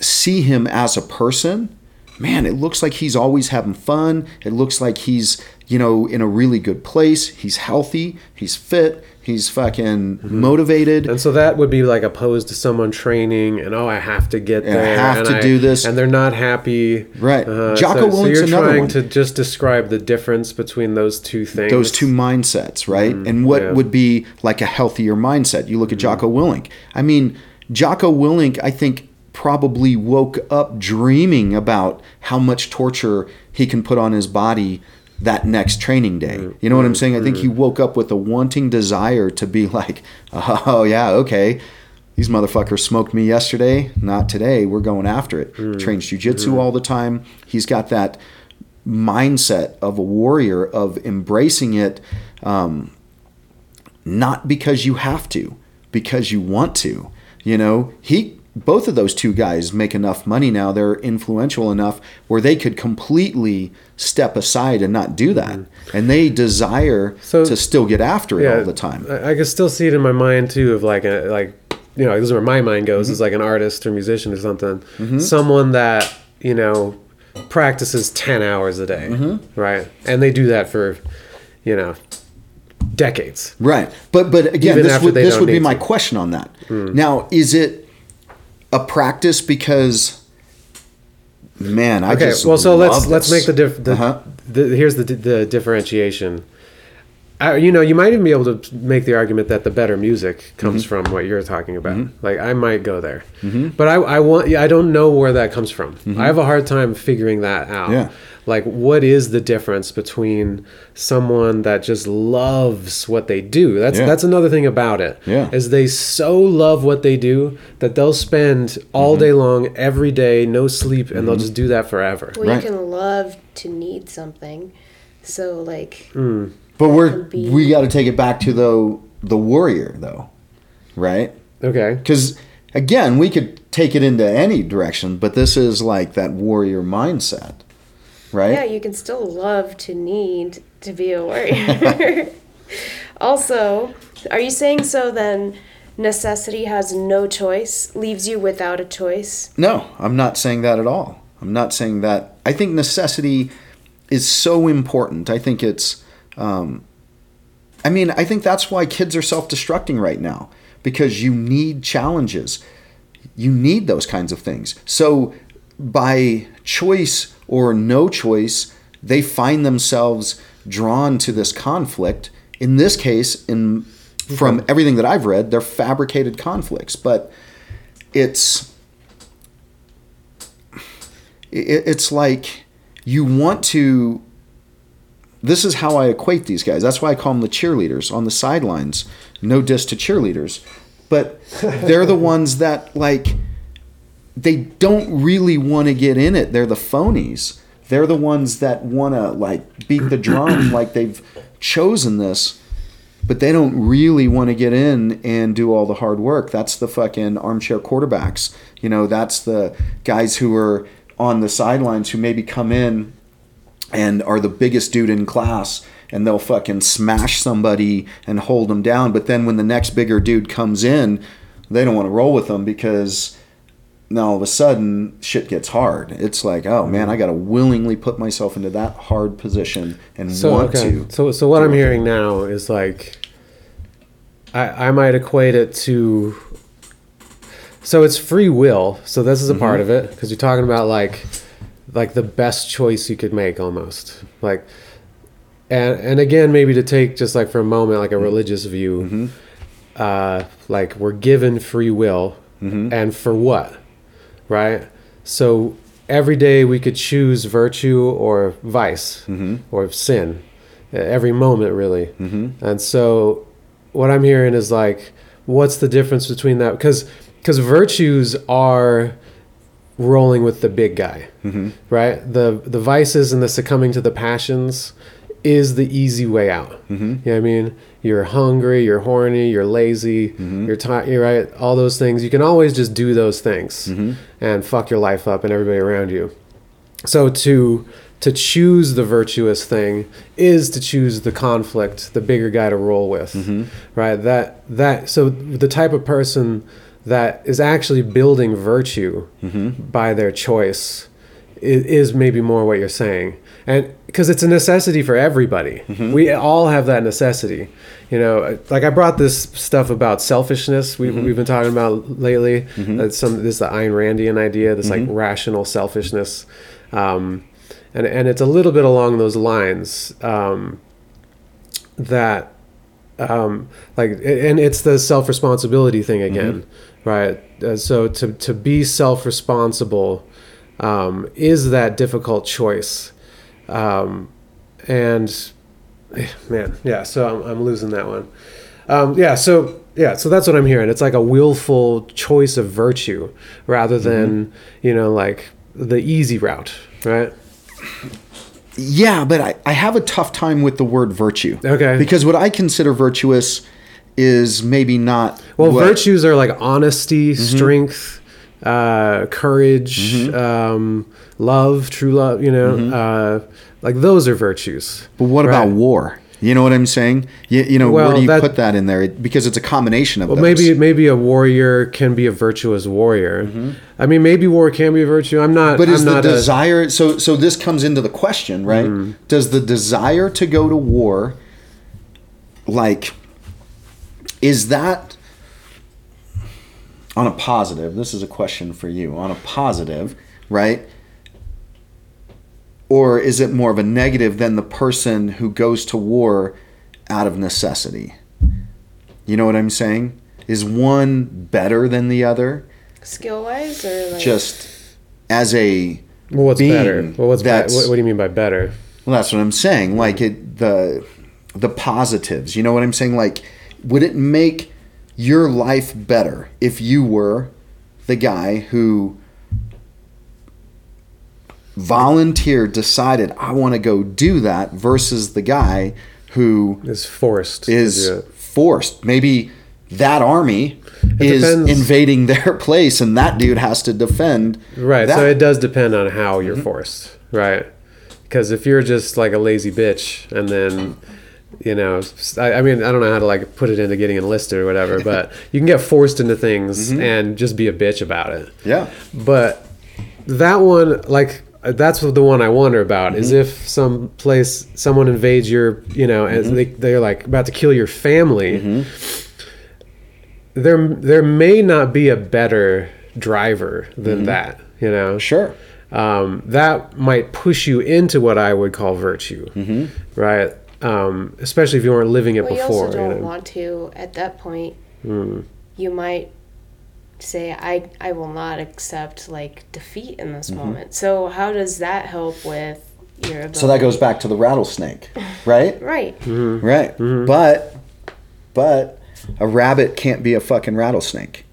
see him as a person, man, it looks like he's always having fun. It looks like he's you know in a really good place. He's healthy. He's fit. He's fucking Mm-hmm. motivated. And so that would be like opposed to someone training and oh I have to get And I have to do this. and they're not happy Right. Uh, Jocko so, so you're trying one. to just describe the difference between those two things. those two mindsets, right? and what Mm-hmm. yeah. Mm-hmm. would be like a healthier mindset? You look at Jocko Willink. I mean, Jocko Willink, I think, probably woke up dreaming about how much torture he can put on his body that next training day. You know what I'm saying? I think he woke up with a wanting desire to be like, oh, yeah, okay. These motherfuckers smoked me yesterday, not today. We're going after it. Mm-hmm. Trains jujitsu all the time. He's got that mindset of a warrior of embracing it um, not because you have to because you want to you know he both of those two guys make enough money now they're influential enough where they could completely step aside and not do that and they desire Mm-hmm. So- to still get after it yeah, all the time I, I can still see it in my mind too of like a like you know this is where my mind goes Mm-hmm. is like an artist or musician or something. Someone that you know practices ten hours a day, Mm-hmm. right? And they do that for you know decades. Right. But but again, Even this would this would be my to. Question on that. Now, is it a practice because man, I just. Okay, well, so let's love let's make the diff. The, Uh-huh. the, here's the the differentiation. Uh, you know, you might even be able to make the argument that the better music comes Mm-hmm. from what you're talking about. Like, I might go there, but I, I want. I don't know where that comes from. I have a hard time figuring that out. Mm-hmm. Yeah. Like, what is the difference between someone that just loves what they do? That's Yeah. that's another thing about it. Yeah. Is they so love what they do that they'll spend all Mm-hmm. day long, every day, no sleep, and they'll just do that forever. Well, Right. you can love to need something. So, like, Mm. But we're be. we got to take it back to the the warrior though, right? Okay. Because again, we could take it into any direction, but this is like that warrior mindset, right? yeah, you can still love to need to be a warrior. also, are you saying so then necessity has no choice, leaves you without a choice? No, I'm not saying that at all. I'm not saying that. I think necessity is so important. I think it's, um, I mean, I think that's why kids are self destructing right now because you need challenges. You need those kinds of things. So, by choice or no choice, they find themselves drawn to this conflict. In this case, in from mm-hmm. everything that I've read, they're fabricated conflicts, but it's it's like you want to this is how I equate these guys. That's why I call them the cheerleaders on the sidelines. No diss to cheerleaders, but they're the ones that like they don't really want to get in it. They're the phonies. They're the ones that want to like beat the drum like they've chosen this. but they don't really want to get in and do all the hard work. That's the fucking armchair quarterbacks. You know, that's the guys who are on the sidelines who maybe come in and are the biggest dude in class and they'll fucking smash somebody and hold them down. But then when the next bigger dude comes in, they don't want to roll with them because now all of a sudden shit gets hard. It's like, oh man, I mm. got to willingly put myself into that hard position and So want okay. to. So so what I'm hearing now is like I I might equate it to so it's free will. So this is a part mm-hmm. of it because you're talking about like like the best choice you could make almost. Like and and again maybe to take just like for a moment like a mm-hmm. religious view mm-hmm. uh like we're given free will and for what? Right? So every day we could choose virtue or vice mm-hmm. or sin every moment really. Mm-hmm. And so what i'm hearing is like what's the difference between that? Because because virtues are rolling with the big guy mm-hmm. right? The the vices and the succumbing to the passions is the easy way out. You know what i mean you're hungry you're horny you're lazy mm-hmm. you're tired you're right all those things. You can always just do those things mm-hmm. and fuck your life up and everybody around you. So to to choose the virtuous thing is to choose the conflict, the bigger guy to roll with, mm-hmm. right? That that so the type of person that is actually building virtue by their choice is, is maybe more what you're saying, and because it's a necessity for everybody, we all have that necessity. You know, like I brought this stuff about selfishness we, we've been talking about lately. That's some this is the Ayn Randian idea, this like rational selfishness. Um, and and it's a little bit along those lines um, that um, like and it's the self responsibility thing again, right? Uh, so to to be self responsible um, is that difficult choice, um, and man, yeah. So I'm I'm losing that one. Um, yeah. So yeah. So that's what I'm hearing. It's like a willful choice of virtue rather than you know like the easy route, right? Yeah, but I, I have a tough time with the word virtue. Okay. Because what I consider virtuous is maybe not. Well, what- virtues are like honesty, strength, uh, courage, um, love, true love. You know, uh, like those are virtues. But what about war? You know what I'm saying? You, you know, Well, where do you that- put that in there? Because it's a combination of Well, those. maybe maybe a warrior can be a virtuous warrior. I mean, maybe war can be a virtue. I'm not. But is I'm the not a- desire so so this comes into the question, right? Mm-hmm. Does the desire to go to war like is that on a positive? This is a question for you. On a positive, right? Or is it more of a negative than the person who goes to war out of necessity? You know what I'm saying? Is one better than the other? Skill wise or like Just as a well, what's being better? Well, what's better? What, what do you mean by better? Well, that's what I'm saying. Like it, the the positives. You know what I'm saying? Like, would it make your life better if you were the guy who volunteered, decided I want to go do that, versus the guy who Is forced. is forced? Maybe that army is depends. invading their place, and that dude has to defend. Right. that. So it does depend on how Mm-hmm. you're forced. Right. Because if you're just like a lazy bitch and then, you know, I, I mean, I don't know how to like put it into getting enlisted or whatever, but you can get forced into things Mm-hmm. and just be a bitch about it. yeah. But that one, like, that's the one I wonder about is mm-hmm. if some place someone invades your, you know, and mm-hmm. they, they're like about to kill your family. Mm-hmm. There, there may not be a better driver than that. You know, Sure. um, that might push you into what I would call virtue, right? Um, especially if you weren't living it Well, you before. also don't know? want to. At that point, Hmm. you might say, "I I will not accept like defeat in Mm-hmm. this moment." So how does that help with your? Ability? So that goes back to the rattlesnake, right? right. Mm-hmm. Right. But but a rabbit can't be a fucking rattlesnake.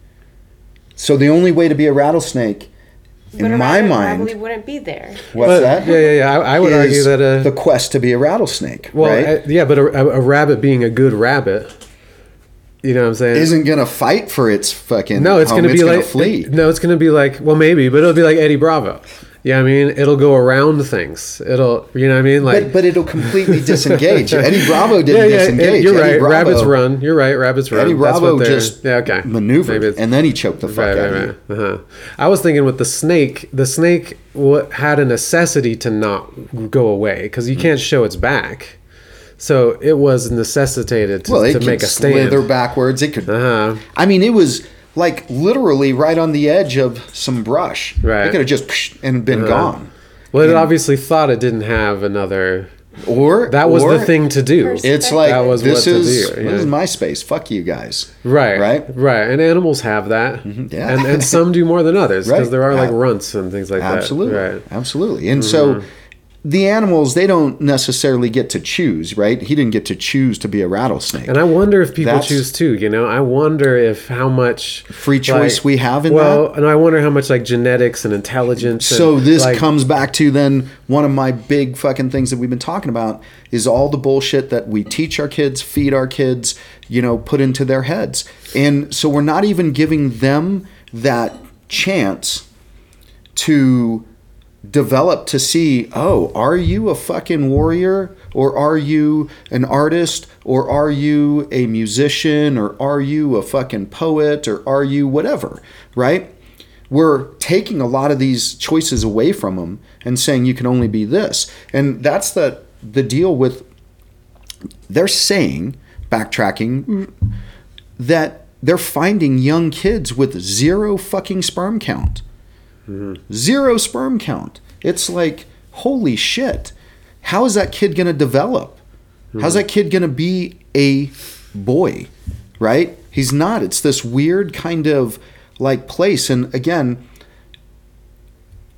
So the only way to be a rattlesnake in But a my mind, probably wouldn't be there. what's But, that? Yeah, yeah, yeah. I, I would argue that uh, the quest to be a rattlesnake, well, right? uh, yeah, but a, a, a rabbit being a good rabbit, you know what I'm saying? isn't gonna fight for its fucking no, it's home. gonna be gonna like flee. No, it's gonna be like well, maybe, but it'll be like Eddie Bravo. Yeah, I mean, it'll go around things. It'll, you know what I mean? Like, but but it'll completely disengage. Eddie Bravo didn't yeah, disengage. you're Eddie right. Bravo, Rabbits run. You're right. Rabbits run. Eddie That's Bravo just yeah, okay. maneuvered, and then he choked the fuck Right, out right, of you. right. Uh-huh. I was thinking with the snake, the snake had a necessity to not go away because you can't show its back. So it was necessitated to, Well, it to could make a stand. slither backwards. It could. Uh-huh. I mean, it was like literally right on the edge of some brush. Right. It could have just and been gone. Well, it obviously thought it didn't have another. Or That was or the thing to do. It's like That was this what to is do, this is my space. Fuck you guys. Right, Right? right, and animals have that, yeah. and and some do more than others because Right. there are like Ab- runts and things like Absolutely. that. Right. Mm-hmm. Absolutely. And so the animals they don't necessarily get to choose, right? He didn't get to choose to be a rattlesnake. And I wonder if people That's- choose too. You know, I wonder if how much Free choice like- we have in well, that. and I wonder how much like genetics and intelligence. So and, this like, comes back to then one of my big fucking things that we've been talking about is all the bullshit that we teach our kids, feed our kids, you know, put into their heads. And so we're not even giving them that chance to develop to see, oh, are you a fucking warrior or are you an artist or are you a musician or are you a fucking poet or are you whatever, right? We're taking a lot of these choices away from them and saying you can only be this. And that's the the deal with they're saying backtracking that they're finding young kids with zero fucking sperm count. Zero sperm count. It's like, holy shit. How is that kid going to develop? How's that kid going to be a boy? Right? He's not. It's this weird kind of like place. And again,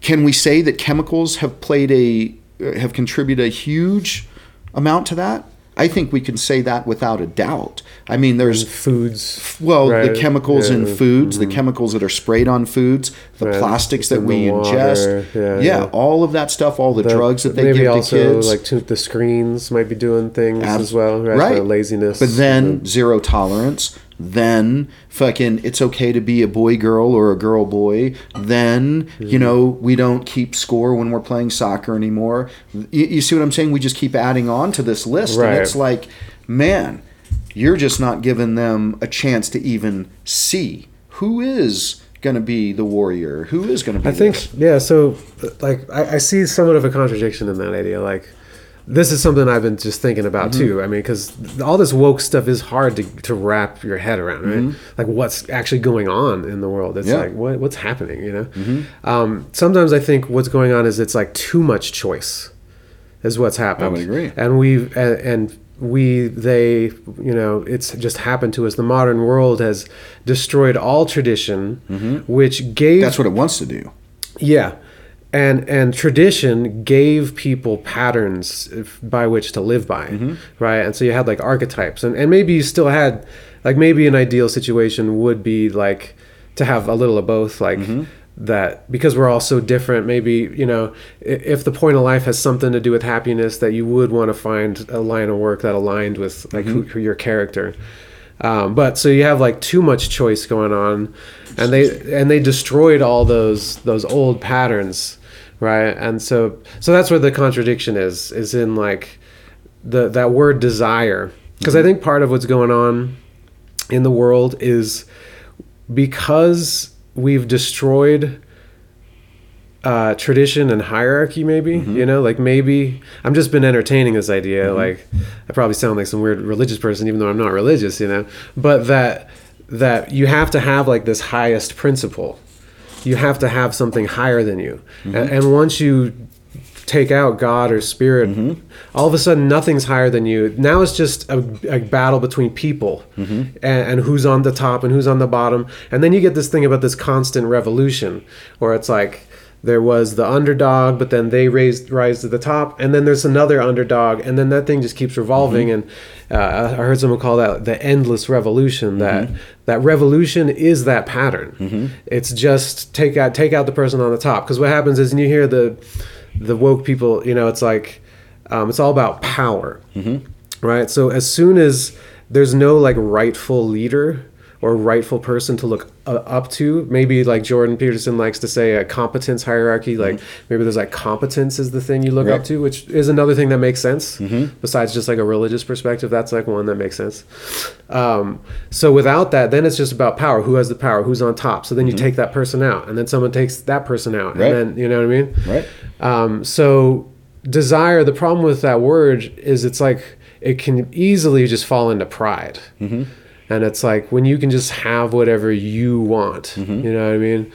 can we say that chemicals have played a have contributed a huge amount to that? I think we can say that without a doubt. I mean, there's foods. well, the right? chemicals in Yeah. Mm-hmm. foods, the chemicals that are sprayed on foods, the Right. plastics that we ingest. Yeah, yeah, yeah. all of that stuff, all the, The- drugs that they maybe give also to kids, like to, the screens might be doing things Abs- as well, right? right. The laziness, but then zero tolerance. Then fucking, it's okay to be a boy girl or a girl boy. Then you know we don't keep score when we're playing soccer anymore. You, you see what I'm saying? We just keep adding on to this list, Right. and it's like, man, you're just not giving them a chance to even see who is going to be the warrior, who is going to be. I think this. yeah. So like I, I see somewhat of a contradiction in that idea. Like this is something I've been just thinking about Mm-hmm. too. I mean, because all this woke stuff is hard to, to wrap your head around, right? Like what's actually going on in the world. It's Mm-hmm. Yeah. like what what's happening, you know. Mm-hmm. Um, sometimes I think what's going on is it's like too much choice, is what's happened. would agree. And we and, and we they you know it's just happened to us. The modern world has destroyed all tradition, which gave Mm-hmm. that's what it wants to do. yeah. And and tradition gave people patterns if- by which to live by, Mm-hmm. right? And so you had like archetypes, and, and maybe you still had, like maybe an ideal situation would be like to have a little of both, like Mm-hmm. that because we're all so different. Maybe you know if the point of life has something to do with happiness, that you would want to find a line of work that aligned with like who, who your character. Um, but so you have like too much choice going on, and they and they destroyed all those those old patterns, right? And so so that's where the contradiction is is in like the that word desire, because I mm-hmm. think part of what's going on in the world is because we've destroyed uh, tradition and hierarchy maybe you mm-hmm. know like maybe i'm just been entertaining this idea mm-hmm. like i probably sound like some weird religious person even though i'm not religious you know? But that that you have to have like this highest principle you have to have something higher than you. And, mm-hmm. and once you take out god or spirit mm-hmm. all of a sudden nothing's higher than you. Now it's just a, a battle between people mm-hmm. and, and who's on the top and who's on the bottom. And then you get this thing about this constant revolution where it's like there was the underdog, but then they raised rise to the top, and then there's another underdog, and then that thing just keeps revolving. And uh, I heard someone call that the endless revolution. That that revolution is that pattern. It's just take out take out the person on the top. Because what happens is, and you hear the the woke people, you know, it's like um, it's all about power, right? So as soon as there's no like rightful leader or rightful person to look uh, up to, maybe like Jordan Peterson likes to say a competence hierarchy. Like maybe there's like competence is the thing you look up to, which is another thing that makes sense. Besides just like a religious perspective, that's like one that makes sense. Um, so without that, then it's just about power. Who has the power? Who's on top? So then you take that person out, and then someone takes that person out, Right. and then you know what I mean? Right. Um, so desire, the problem with that word is it's like it can easily just fall into pride. Mm-hmm. And it's like when you can just have whatever you want, Mm-hmm. you know what I mean?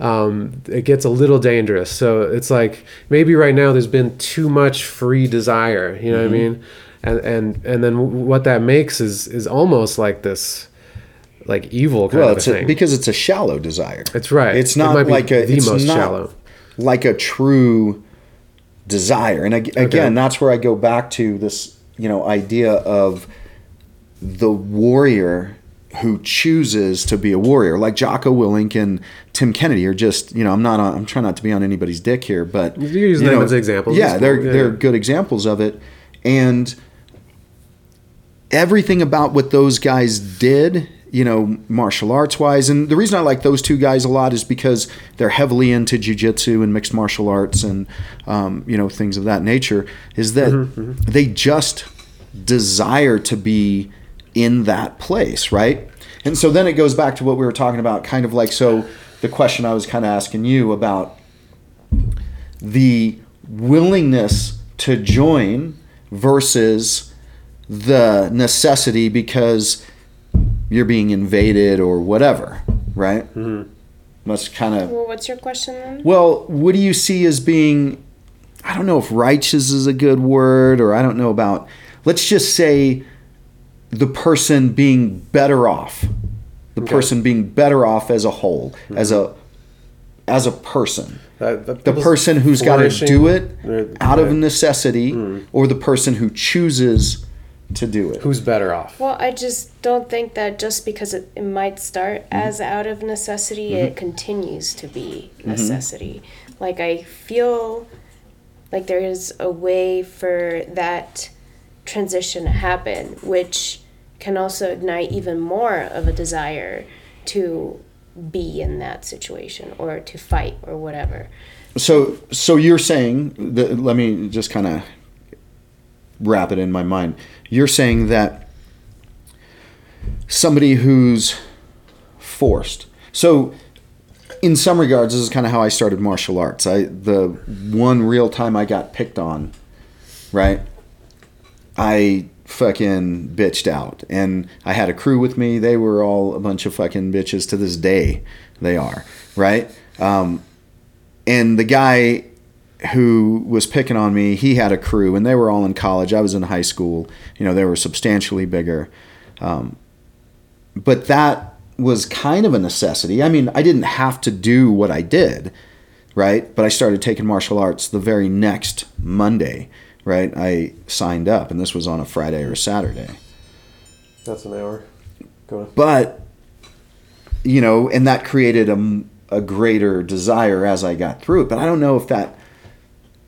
Um, it gets a little dangerous. So it's like maybe right now there's been too much free desire, you know what I Mm-hmm. mean? And and and then what that makes is is almost like this like evil kind Well, of it's a, because it's a shallow desire. It's right. It's It not be like a the it's most not shallow. like a true desire. And ag- again, that's where I go back to this, you know, idea of the warrior who chooses to be a warrior, like Jocko Willink and Tim Kennedy are just, you know, I'm not on, I'm trying not to be on anybody's dick here, but you them know, as examples. Yeah, they're. Yeah, they're good examples of it, and everything about what those guys did, you know, martial arts wise, and the reason I like those two guys a lot is because they're heavily into jujitsu and mixed martial arts and um, you know things of that nature. Is that Mm-hmm, they just desire to be in that place, right? And so then it goes back to what we were talking about, kind of like so the question I was kind of asking you about the willingness to join versus the necessity because you're being invaded or whatever, right? Mm-hmm. That's kind of Well, what's your question then? well. What do you see as being? I don't know if righteous is a good word, or I don't know about. Let's just say the person being better off, the Okay. person being better off as a whole, mm-hmm. as a as a person That- that the person who's got to do it or- out of yeah. necessity mm. or the person who chooses to do it Who's better off? Well, I just don't think that just because it, it might start mm-hmm. as out of necessity, mm-hmm. it continues to be necessity. Like, I feel like there is a way for that transition to happen, which can also ignite even more of a desire to be in that situation or to fight or whatever. so so you're saying that let me just kind of wrap it in my mind you're saying that somebody who's forced so in some regards this is kind of how i started martial arts i the one real time i got picked on right I fucking bitched out. And I had a crew with me. They were all a bunch of fucking bitches to this day. They are, right? Um, and the guy who was picking on me, he had a crew, and they were all in college. I was in high school. You know, they were substantially bigger. Um, but that was kind of a necessity. I mean, I didn't have to do what I did, right? But I started taking martial arts the very next Monday, right? I signed up, and this was on a Friday or a Saturday. That's an hour. Go on. But, you know, and that created a, a greater desire as I got through it. But I don't know if that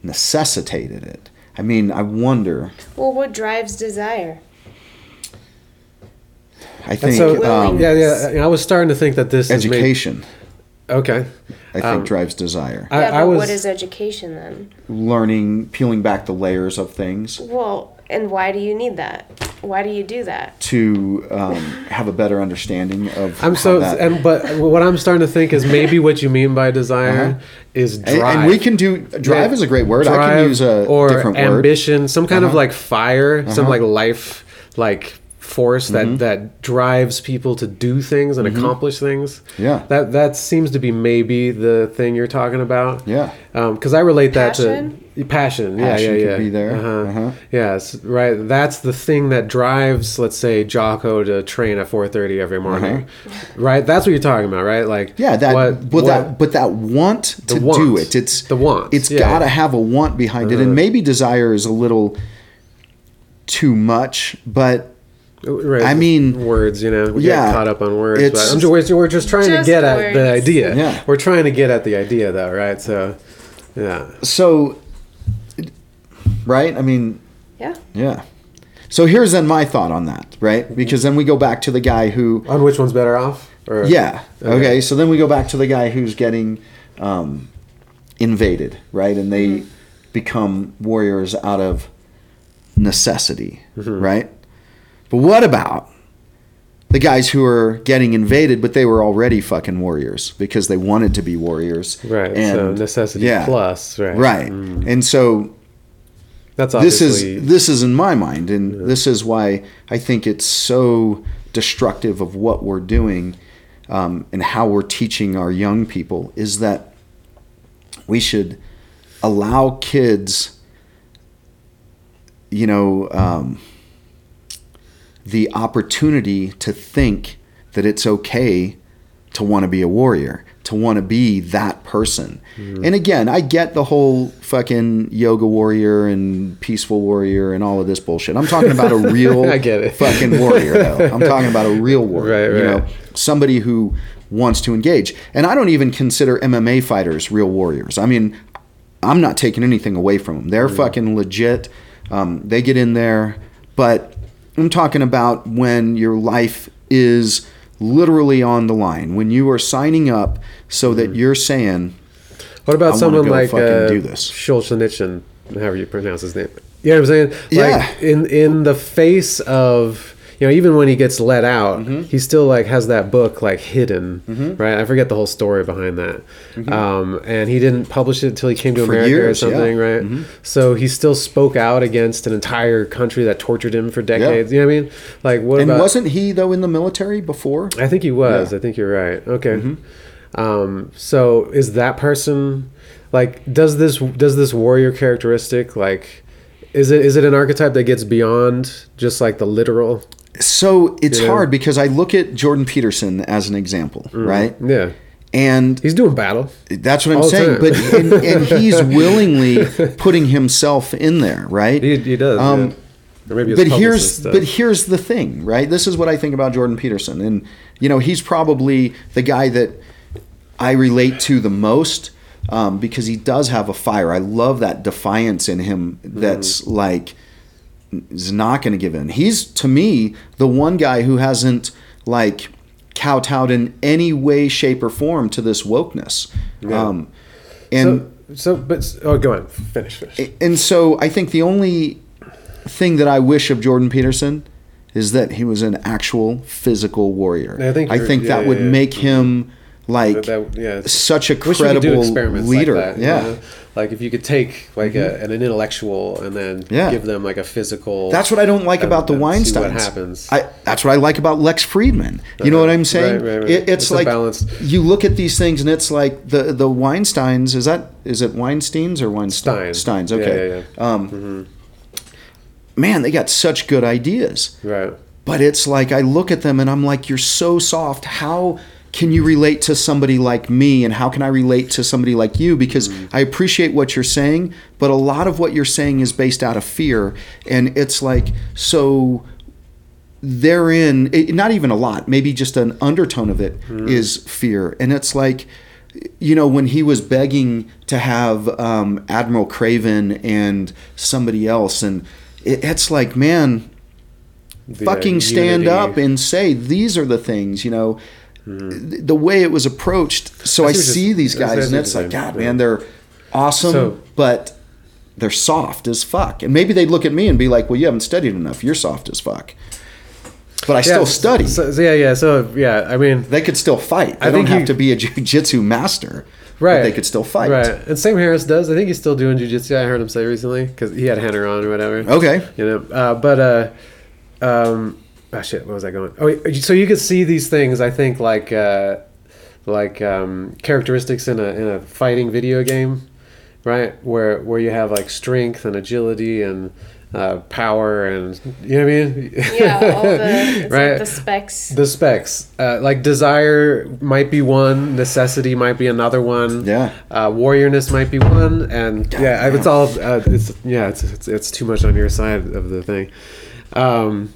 necessitated it. I mean, I wonder. Well, what drives desire? I think so, um, yeah, yeah. I was starting to think that this is maybe- education, okay. I think, Um, drives desire. I, yeah, I but was. what is education then? Learning, peeling back the layers of things Well, and why do you need that? Why do you do that? to um, have a better understanding of I'm so, that- and but what I'm starting to think is maybe what you mean by desire Uh-huh. is drive. and we can do drive Yeah. is a great word. I can use a or different word. ambition, some kind of Uh-huh. like fire, some Uh-huh. like life, like force that Mm-hmm. that drives people to do things and accomplish things. Yeah. that that seems to be maybe the thing you're talking about. Yeah. because I relate that to passion. Yeah, Passion yeah, could yeah. be there. Uh-huh. Uh-huh. Yes, right. That's the thing that drives, let's say, Jocko to train at 4:30 every morning. Right. That's what you're talking about, right? Like Uh-huh. Yeah, that what- but what- that but that want to want. do it. It's The want, It's yeah. Uh-huh. got to have a want behind it, and maybe desire is a little too much, but Right, I mean, words. You know, we yeah, get caught up on words. it's- But I'm just, we're, we're just trying Just to get at the idea. Yeah. We're trying to get at the idea, though, right? So, yeah. so right. I mean, Yeah. yeah. So here's then my thought on that, right? Mm-hmm. Because then we go back to the guy who On which one's better off? Or, Yeah. Okay. Okay. So then we go back to the guy who's getting um, invaded, right? And they mm-hmm. become warriors out of necessity, mm-hmm. right? But what about the guys who are getting invaded, but they were already fucking warriors because they wanted to be warriors, Right. so necessity yeah. plus. Right. Right. Mm. And so That's this is this is in my mind and this is why i think it's so destructive of what we're doing um, and how we're teaching our young people is that we should allow kids you know um, the opportunity to think that it's okay to want to be a warrior, to want to be that person. And again, I get the whole fucking yoga warrior and peaceful warrior and all of this bullshit. I'm talking about a real I get it. fucking warrior though. I'm talking about a real warrior, Right, you know, somebody who wants to engage. And I don't even consider MMA fighters real warriors. I mean, I'm not taking anything away from them. They're fucking legit. Um, they get in there, but I'm talking about when your life is literally on the line, when you are signing up so that you're saying, What about someone like uh, do this. Solzhenitsyn, however you pronounce his name? You know what I'm saying? Like, Yeah. In in the face of you know, even when he gets let out, Mm-hmm. he still like has that book like hidden, right? I forget the whole story behind that. Um, and he didn't publish it until he came to Mm-hmm. For America years, or yeah. something, right? So he still spoke out against an entire country that tortured him for decades. You know what I mean? Like what and about? wasn't he though in the military before? I think he was. Yeah. I think you're right. Okay. Mm-hmm. Um, so is that person like does this does this warrior characteristic like is it is it an archetype that gets beyond just like the literal? So it's You know? hard because I look at Jordan Peterson as an example, right? Yeah. And He's doing battle. That's what I'm saying. time. But and, and he's willingly putting himself in there, right? He, he does. Um, yeah. But here's but here's the thing, right? This is what I think about Jordan Peterson, and you know he's probably the guy that I relate to the most um, because he does have a fire. I love that defiance in him. That's Mm-hmm. like is not going to give in. He's to me the one guy who hasn't like kowtowed in any way, shape, or form to this wokeness. Yeah. Um, and so, so but oh go on finish finish. and so I think the only thing that I wish of Jordan Peterson is that he was an actual physical warrior. I think I think yeah, that would yeah, yeah. make him like That- yeah, such a Wish we could do credible leader. Like that, you yeah. know? Like if you could take like a, an, intellectual and then Yeah. give them like a physical. That's what I don't like about the Weinsteins. what happens. I, that's what I like about Lex Fridman. You know what I'm saying? Right, right, right. It, it's It's like balanced- you look at these things and it's like the the Weinsteins. Is that is it Weinstein's or Weinstein? Stein. Steins. Okay. yeah, yeah. Um, Man, they got such good ideas. right. But it's like I look at them and I'm like, you're so soft. How can you relate to somebody like me? And how can I relate to somebody like you? Because mm-hmm. I appreciate what you're saying, but a lot of what you're saying is based out of fear. And it's like, so therein, it, not even a lot, maybe just an undertone of it mm-hmm. is fear. And it's like, you know, when he was begging to have um, Admiral McRaven and somebody else, and it, it's like, man, The, fucking stand unity. up and say these are the things you know th- the way it was approached so I i, see these guys and it's like god yeah. man they're awesome So- but they're soft as fuck and maybe they'd look at me and be like well you haven't studied enough you're soft as fuck but i still study So, so yeah, yeah. So yeah, I mean, they could still fight they I don't have you- to be a jiu-jitsu master right? but they could still fight Right. And Sam Harris does. I think he's still doing jujitsu. I heard him say recently because he had Henner on or whatever. okay You know, uh, but uh, um, ah, shit. Where was I going? Oh, so you could see these things. I think like uh, like um, characteristics in a in a fighting video game. right? Where where you have like strength and agility and uh, power and you know what I mean? Yeah, all the, Right. like the specs. the specs uh, like desire might be one necessity might be another one Yeah. uh, warriorness might be one and yeah it's all uh, it's yeah it's, it's it's too much on your side of the thing um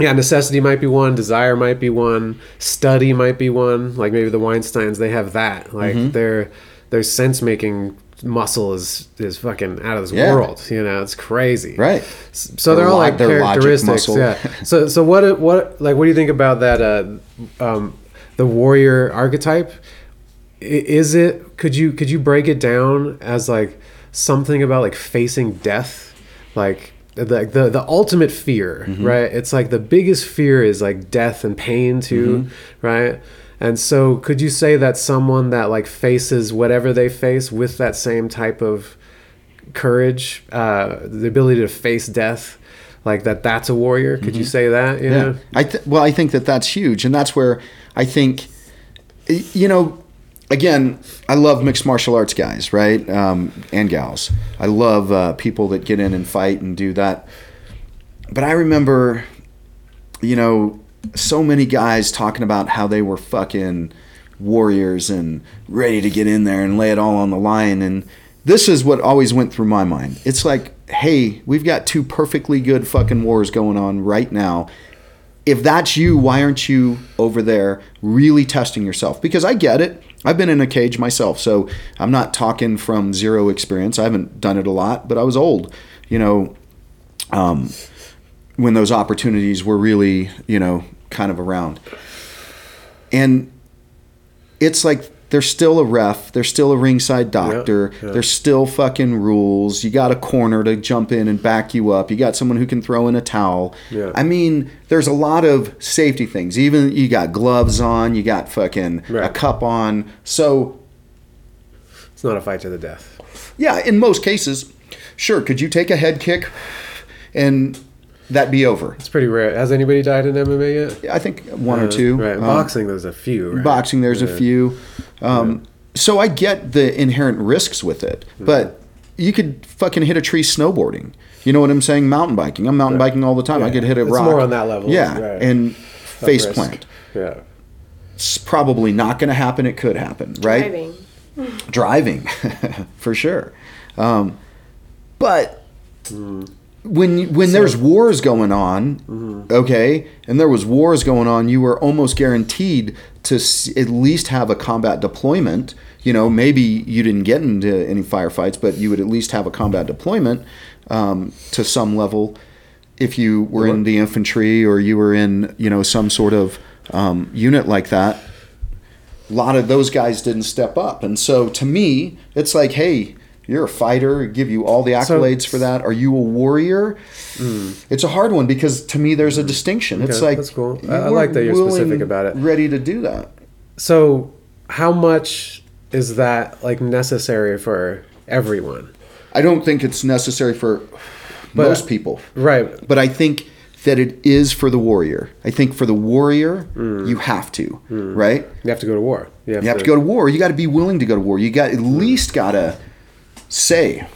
yeah necessity might be one desire might be one study might be one. Like maybe the weinsteins they have that. Like Mm-hmm. their their sense making muscle is is fucking out of this Yeah. world you know? It's crazy. Right. So they're Their all like characteristics yeah. So so what what like what do you think about that uh um the warrior archetype? Is it could you could you break it down as like something about like facing death? Like the the, the ultimate fear Mm-hmm. right it's like the biggest fear is like death and pain too Mm-hmm. right and so could you say that someone that like faces whatever they face with that same type of courage uh the ability to face death like that that's a warrior could you say that you Mm-hmm. Yeah. know I th- well, I think that that's huge, and that's where I think, you know, again, I love mixed martial arts guys, right, um, and gals. I love uh, people that get in and fight and do that. But I remember, you know, so many guys talking about how they were fucking warriors and ready to get in there and lay it all on the line and this is what always went through my mind. It's like, hey, we've got two perfectly good fucking wars going on right now. If that's you, why aren't you over there really testing yourself? Because I get it. I've been in a cage myself, so I'm not talking from zero experience. I haven't done it a lot, but I was old, you know, um, when those opportunities were really, you know, kind of around. And it's like there's still a ref, there's still a ringside doctor, yeah. there's still fucking rules. You got a corner to jump in and back you up. You got someone who can throw in a towel. Yeah. I mean, there's a lot of safety things. Even you got gloves on, you got fucking a cup on. So it's not a fight to the death yeah, in most cases, sure. Could you take a head kick and that be over? it's pretty rare. Has anybody died in mma yet? I think one or Uh, two. right. Um, boxing there's a few right? boxing there's a few. Um, so i get the inherent risks with it Mm-hmm. but you could fucking hit a tree snowboarding. You know what i'm saying? Mountain biking. I'm mountain biking all the time. I Yeah. could hit a It's rock. more on that level, yeah right. and face risk. plant. Yeah. It's probably not going to happen. It could happen right? Driving. driving. For sure. Um, but when when there's wars going on okay and there was wars going on you were almost guaranteed to s- at least have a combat deployment. You know maybe you didn't get into any firefights but you would at least have a combat deployment um, to some level if you were in the infantry or you were in you know some sort of um, unit like that. A lot of those guys didn't step up. And so to me, it's like, hey, you're a fighter, give you all the So- accolades for that. Are you a warrior? It's a hard one because to me, there's a distinction. It's like, that's cool. I- I like that you're specific about it. Ready to do that. so how much is that like necessary for everyone I don't think it's necessary for But- most people, right but I think that it is for the warrior. I think for the warrior, Mm. you have to, right? you have to go to war you have, You have to go to war. You got to be willing to go to war. You got at least got to say,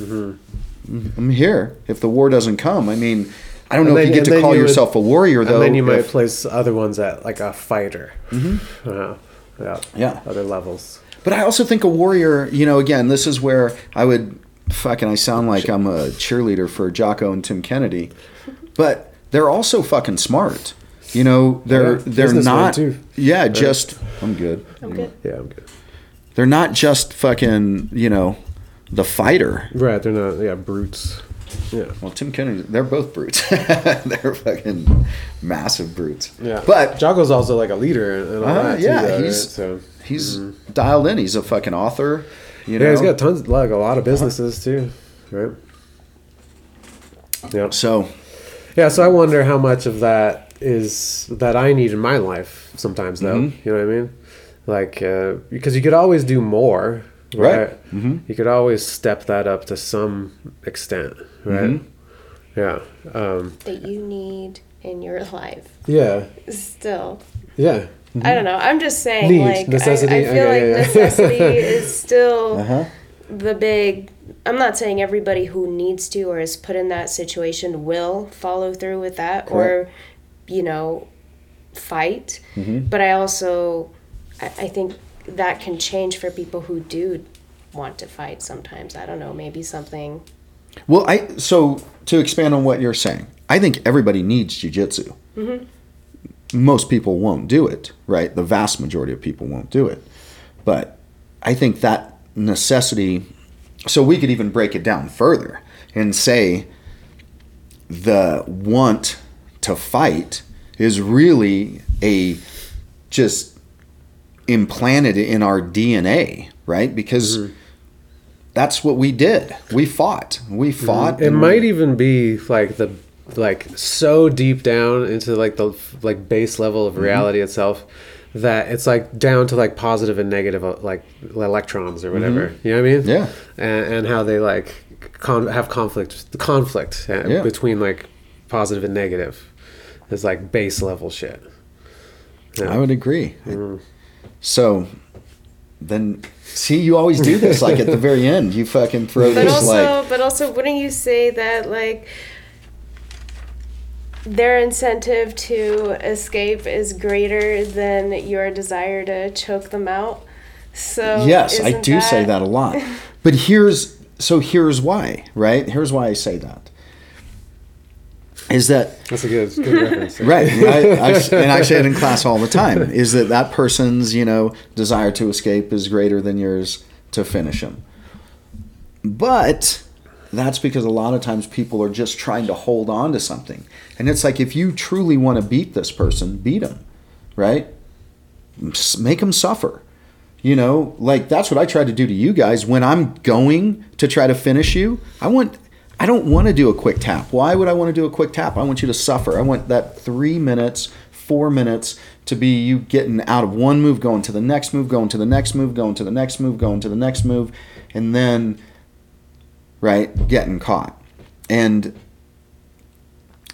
"I'm here." If the war doesn't come, I mean, I don't know And if you get to call you would- yourself a warrior though. and then you might if- place other ones at like a fighter mm-hmm. yeah Yeah. other levels But I also think a warrior. You know, again, this is where I would fucking. I sound like I'm a cheerleader for Jocko and Tim Kennedy, but they're also fucking smart. You know, they're Yeah, they're not. too. Yeah, just I'm good. I'm good. yeah i'm good They're not just fucking. You know, the fighter. right they're not yeah brutes yeah Well, Tim Kennedy, they're both brutes. they're fucking massive brutes. yeah But Jocko's also like a leader and all Uh, that too, yeah, though, right? he's- so he's dialed in. He's a fucking author. You know, yeah he's got tons like a lot of businesses too right yeah so Yeah, so I wonder how much of that is that I need in my life sometimes, though. Mm-hmm. You know what I mean? Like, uh, because you could always do more, Right. right? Mm-hmm. You could always step that up to some extent, right? Mm-hmm. Yeah. Um, That you need in your life. yeah. Still. Yeah. I don't know. I'm just saying, Need, like, necessity, I, I feel okay, like yeah, yeah. necessity is still uh-huh. the big I'm not saying everybody who needs to or is put in that situation will follow through with that or you know fight but I also I, I think that can change for people who do want to fight sometimes I don't know maybe something Well, I so to expand on what you're saying, I think everybody needs jujitsu. Mm-hmm. Most people won't do it, right? The vast majority of people won't do it, but I think that necessity. So we could even break it down further and say the want to fight is really a just implanted in our DNA, right? Because that's what we did. We fought. We fought. It and might even be like the like so deep down into like the like base level Mm-hmm. of reality itself that it's like down to like positive and negative uh, like electrons or whatever. You know what I mean? Mm-hmm. Yeah. And, and how they like con- have conflict the conflict uh, Yeah. between like positive and negative is like base level shit. Yeah. I would agree. So then, see, you always do this. Like at the very end, you fucking throw but this also like. but also wouldn't you say that like their incentive to escape is greater than your desire to choke them out so Yes, I do say that a lot. But here's so here's why, right? Here's why I say that. Is that That's a good, good reference. right? I, I, and I say it in class all the time. Is that that person's you know desire to escape is greater than yours to finish him? But that's because a lot of times people are just trying to hold on to something, and it's like if you truly want to beat this person, beat him, right? Make him suffer. You know, like that's what I try to do to you guys when I'm going to try to finish you. I want I don't want to do a quick tap. Why would I want to do a quick tap? I want you to suffer. I want that 3 minutes, 4 minutes to be you getting out of one move going to the next move, going to the next move, going to the next move, going to the next move and then right, getting caught. And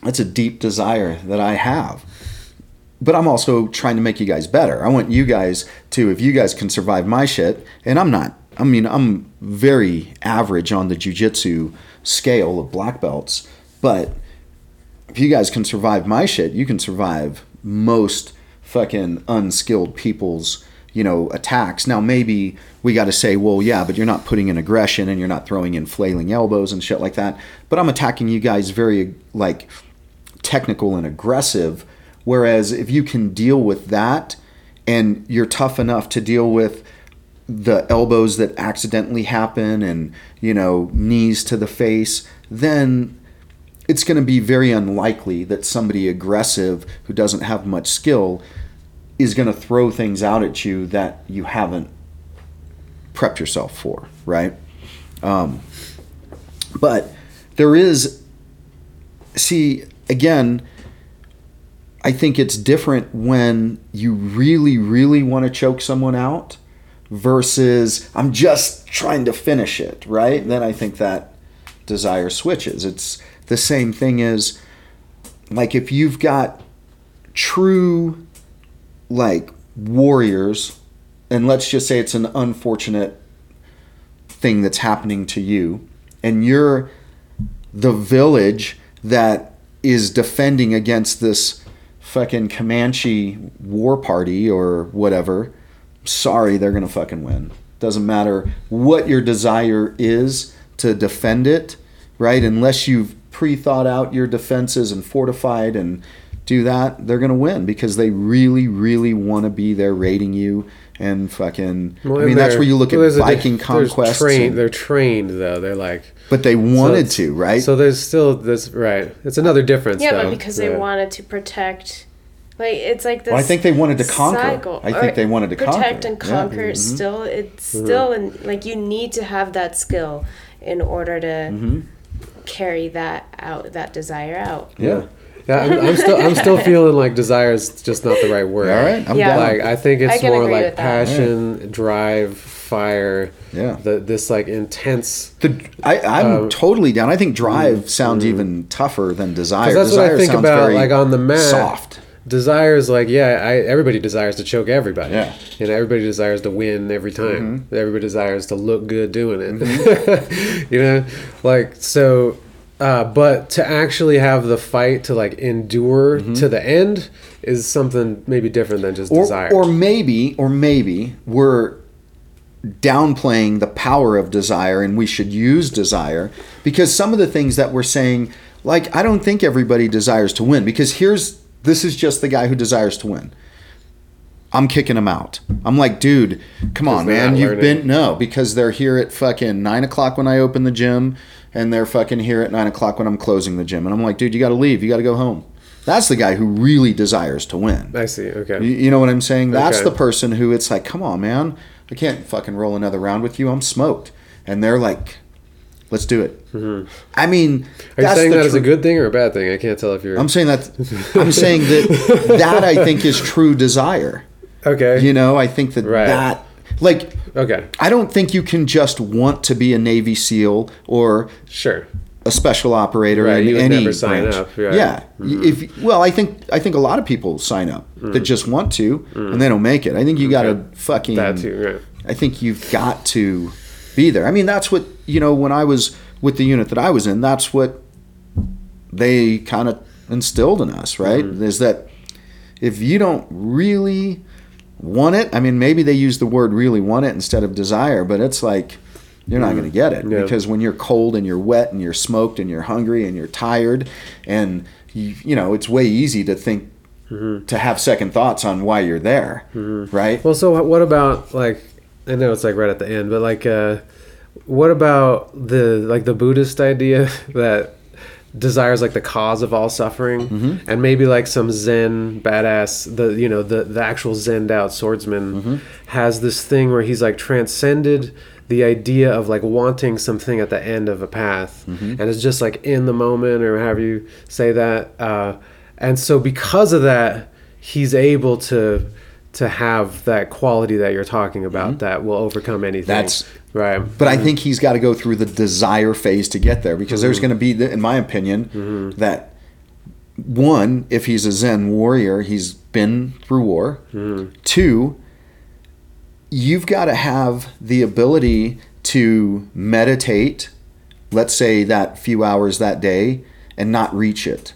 that's a deep desire that I have but I'm also trying to make you guys better. I want you guys to, if you guys can survive my shit, and I'm not, I mean, I'm very average on the jujitsu scale of black belts, but if you guys can survive my shit, you can survive most fucking unskilled people's, you know, attacks. Now, maybe we got to say, well, yeah, but you're not putting in aggression and you're not throwing in flailing elbows and shit like that. But I'm attacking you guys very, like, technical and aggressive. Whereas if you can deal with that and you're tough enough to deal with the elbows that accidentally happen and, you know, knees to the face, then it's going to be very unlikely that somebody aggressive who doesn't have much skill is going to throw things out at you that you haven't prepped yourself for, right? Um, but there is, see, again, I think it's different when you really, really want to choke someone out versus I'm just trying to finish it, right? Then I think that desire switches. It's the same thing as like if you've got true like warriors and let's just say it's an unfortunate thing that's happening to you and you're the village that is defending against this fucking Comanche war party or whatever, sorry, they're gonna fucking win. Doesn't matter what your desire is to defend it, right? Unless you've pre thought out your defenses and fortified and do that, they're gonna win because they really, really want to be there raiding you and fucking. Well, I mean, that's where you look at well, there's a diff- Viking there's conquests. Trained, and- they're trained though. They're like but they wanted it's- to, right? So there's still this right. It's another difference. yeah though. but because they wanted to protect like it's like this Well, I think they wanted to conquer. cycle. I think they wanted to protect conquer. and Yeah. Mm-hmm. conquer still it's still and like you need to have that skill in order to Mm-hmm. carry that out that desire out yeah. Yeah, I'm, I'm still I'm still feeling like desire is just not the right word. All right, I'm Yeah. Like I think it's can more like with that. passion, drive, fire. Yeah. The, this like intense. The, I, I'm Um, totally down. I think drive sounds even tougher than desire. Because that's what I think sounds about very like on the mat. soft. Desire is like yeah I, everybody desires to choke everybody Yeah. Mm-hmm. and everybody desires to win every time everybody desires to look good doing it you know like so uh, but to actually have the fight to like endure to the end is something maybe different than just Mm-hmm. or, desire or maybe or maybe we're downplaying the power of desire and we should use desire because some of the things that we're saying like i don't think everybody desires to win because here's this is just the guy who desires to win. I'm kicking him out. I'm like dude come on man. you've learning. been no because they're here at fucking nine o'clock when i open the gym and they're fucking here at nine o'clock when i'm closing the gym. And i'm like dude you gotta leave. You gotta go home. That's the guy who really desires to win. I see. Okay. You, you know what I'm saying? That's Okay. the person who it's like, come on, man, I can't fucking roll another round with you. I'm smoked, and they're like, let's do it. Mm-hmm. I mean, Mm-hmm. are you saying that as a good thing or a bad thing i can't tell if you're I'm saying that. I'm saying that that I think is true desire. okay You know, I think that Right. that like. okay I don't think you can just want to be a Navy SEAL or sure a special operator Right, in you any never sign branch. up, right. Yeah, mm-hmm. if well, I think I think a lot of people sign up mm. that just want to and mm. they don't make it. I think you got to Okay. fucking. that too right I think you've got to be there. I mean, that's what you know. When I was with the unit that I was in, that's what they kind of instilled in us. Right? Mm-hmm. Is that if you don't really want it, I mean, maybe they use the word "really want it" instead of desire, but it's like you're not going to get it Mm-hmm. Yeah. because when you're cold and you're wet and you're smoked and you're hungry and you're tired and you, you know it's way easy to think to have second thoughts on why you're there right Well, so what about like I know it's like right at the end, but like uh what about the like the Buddhist idea that desire is like the cause of all suffering Mm-hmm. and maybe like some zen badass the you know the the actual zened out swordsman Mm-hmm. has this thing where he's like transcended the idea of like wanting something at the end of a path Mm-hmm. and it's just like in the moment or however you say that uh and so because of that he's able to to have that quality that you're talking about mm-hmm. that will overcome anything Mm-hmm. That's- right But I think he's got to go through the desire phase to get there because there's mm-hmm. going to be, the, in my opinion, mm-hmm. that one, if he's a Zen warrior, he's been through war. Two, you've got to have the ability to meditate, let's say that few hours that day, and not reach it.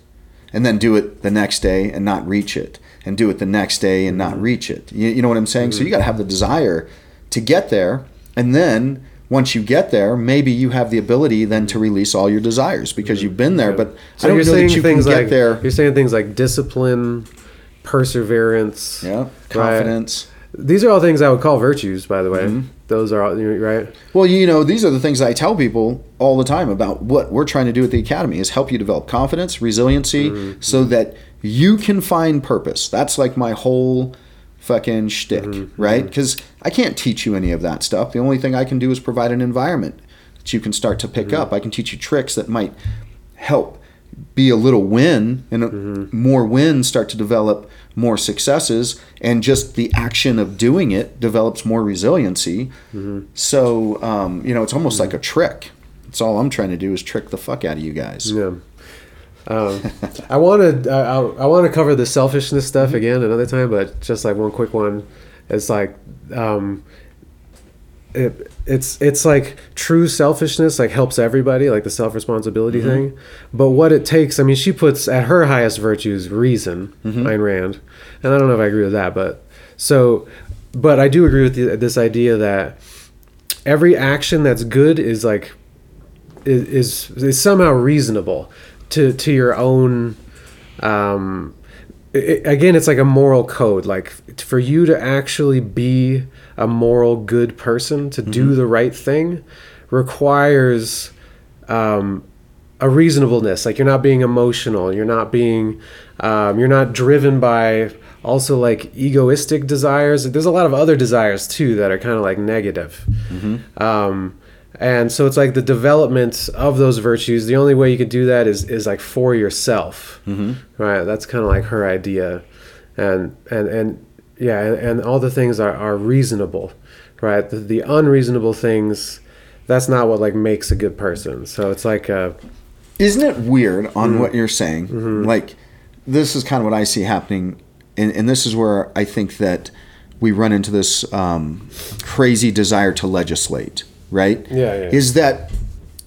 And then do it the next day and not reach it. And do it the next day and not reach it. You, you know what I'm saying? So you got to have the desire to get there. And then once you get there, maybe you have the ability then to release all your desires because you've been there. But so I don't you're know saying that you can things get like there. you're saying things like discipline perseverance Yeah, right? confidence. these are all things i would call virtues by the way Mm-hmm. Those are right Well, you know, these are the things I tell people all the time about what we're trying to do at the academy is help you develop confidence, resiliency, Mm-hmm. so that you can find purpose. That's like my whole fucking shtick, Mm-hmm. right? Because I can't teach you any of that stuff. The only thing I can do is provide an environment that you can start to pick Mm-hmm. up. I can teach you tricks that might help be a little win and Mm-hmm. more wins start to develop more successes and just the action of doing it develops more resiliency Mm-hmm. so um, you know it's almost like a trick it's all i'm trying to do is trick the fuck out of you guys Yeah. Um, I want to I, I want to cover the selfishness stuff again another time, but just like one quick one, it's like um, it, it's it's like true selfishness like helps everybody like the self responsibility thing, but what it takes I mean she puts at her highest virtues reason Ayn Rand, and I don't know if I agree with that, but so but I do agree with the, this idea that every action that's good is like is is, is somehow reasonable to to your own um i i- again it's like a moral code like for you to actually be a moral good person to do the right thing requires um a reasonableness. Like you're not being emotional. You're not being um, you're not driven by also like egoistic desires. There's a lot of other desires too that are kind of like negative. Um, and so it's like the development of those virtues the only way you could do that is is like for yourself. Right? That's kind of like her idea. And and and yeah and, all the things are, are reasonable right the, the unreasonable things that's not what like makes a good person so it's like uh isn't it weird on Mm-hmm. what you're saying like this is kind of what I see happening, and, and this is where I think that we run into this um, crazy desire to legislate, right? Yeah, yeah. Is that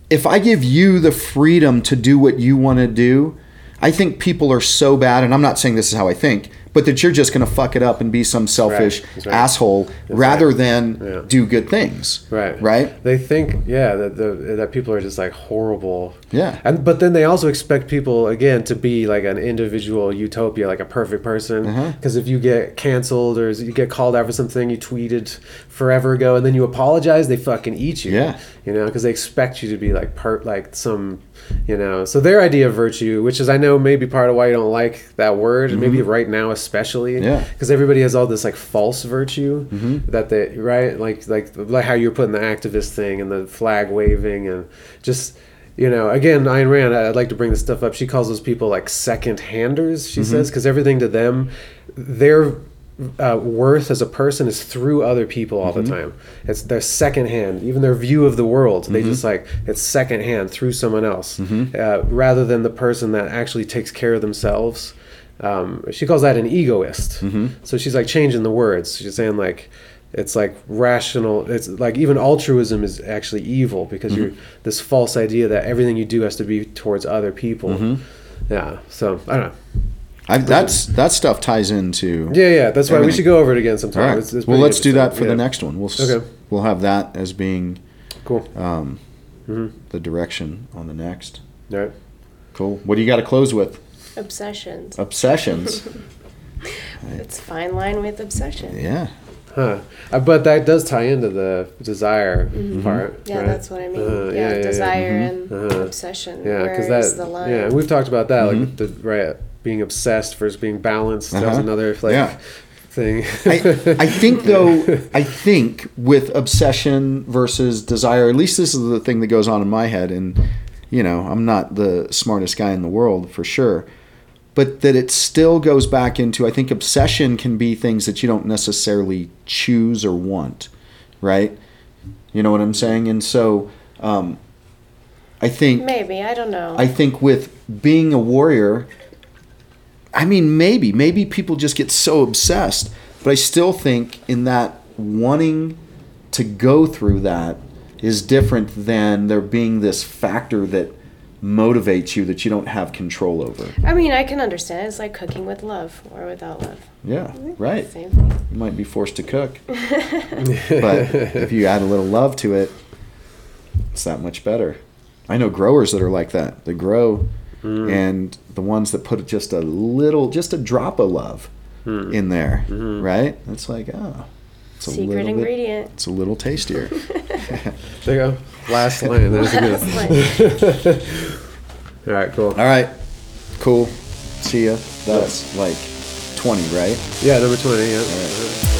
if I give you the freedom to do what you want to do, I think people are so bad, and I'm not saying this is how I think, but that you're just going to fuck it up and be some selfish That's right. asshole rather right. than Yeah. do good things. Right. Right? They think, yeah, that the, that people are just like horrible. Yeah. And but then they also expect people again to be like an individual utopia, like a perfect person. Uh-huh. Because if you get canceled or you get called out for something you tweeted forever ago and then you apologize, they fucking eat you. Yeah. You know, because they expect you to be like per like some, you know. So their idea of virtue, which is I know maybe part of why you don't like that word, and maybe right now especially. Mm-hmm. Yeah. Mm-hmm. Because everybody has all this like false virtue that they right like like like how you're putting the activist thing and the flag waving and just you know again Ayn Rand I'd like to bring this stuff up she calls those people like second handers she Mm-hmm. says because everything to them their uh, worth as a person is through other people all Mm-hmm. the time it's their secondhand, even their view of the world they Mm-hmm. just like it's secondhand through someone else uh, rather than the person that actually takes care of themselves um, she calls that an egoist. Mm-hmm. So she's like changing the words. She's saying like it's like rational. It's like even altruism is actually evil because you're Mm-hmm. this false idea that everything you do has to be towards other people. Mm-hmm. Yeah. So I don't know. I, that's that stuff ties into. Yeah, yeah. That's why we should go over it again sometime. All right. It's- it's well, let's do that interesting. for the next one. We'll s- Okay. we'll have that as being Cool. um, the direction on the next. All right. Cool. What do you got to close with? Obsessions. Obsessions. It's fine line with obsession. yeah. Huh. Uh, but that does tie into the desire part. Mm-hmm. Yeah, right? that's what I mean. Uh, yeah, yeah, desire Mhm. and Uh-huh. obsession. Yeah, because is that. the line? Yeah, we've talked about that, like Mm-hmm. the right being obsessed versus being balanced. That was Uh-huh. another like Yeah. thing. I, I think though I think with obsession versus desire, at least this is the thing that goes on in my head, and you know I'm not the smartest guy in the world for sure, but that it still goes back into I think obsession can be things that you don't necessarily choose or want, right? You know what I'm saying? And so um, I think Maybe I don't know. I think with being a warrior, I mean, maybe, maybe people just get so obsessed, but I still think in that wanting to go through that is different than there being this factor that motivates you that you don't have control over. I mean, I can understand. It's like cooking with love or without love. Yeah, mm-hmm. right. Same thing. You might be forced to cook, but if you add a little love to it, it's that much better. I know growers that are like that. They grow, Hmm. and the ones that put just a little, just a drop of love hmm. in there, hmm. right? It's like, oh, it's a Secret little bit, ingredient. it's a little tastier. there you go. Last line. There's Last good. All right. Cool. All right, cool. See ya. That's like twenty, right? Yeah, number twenty. Yeah. All right.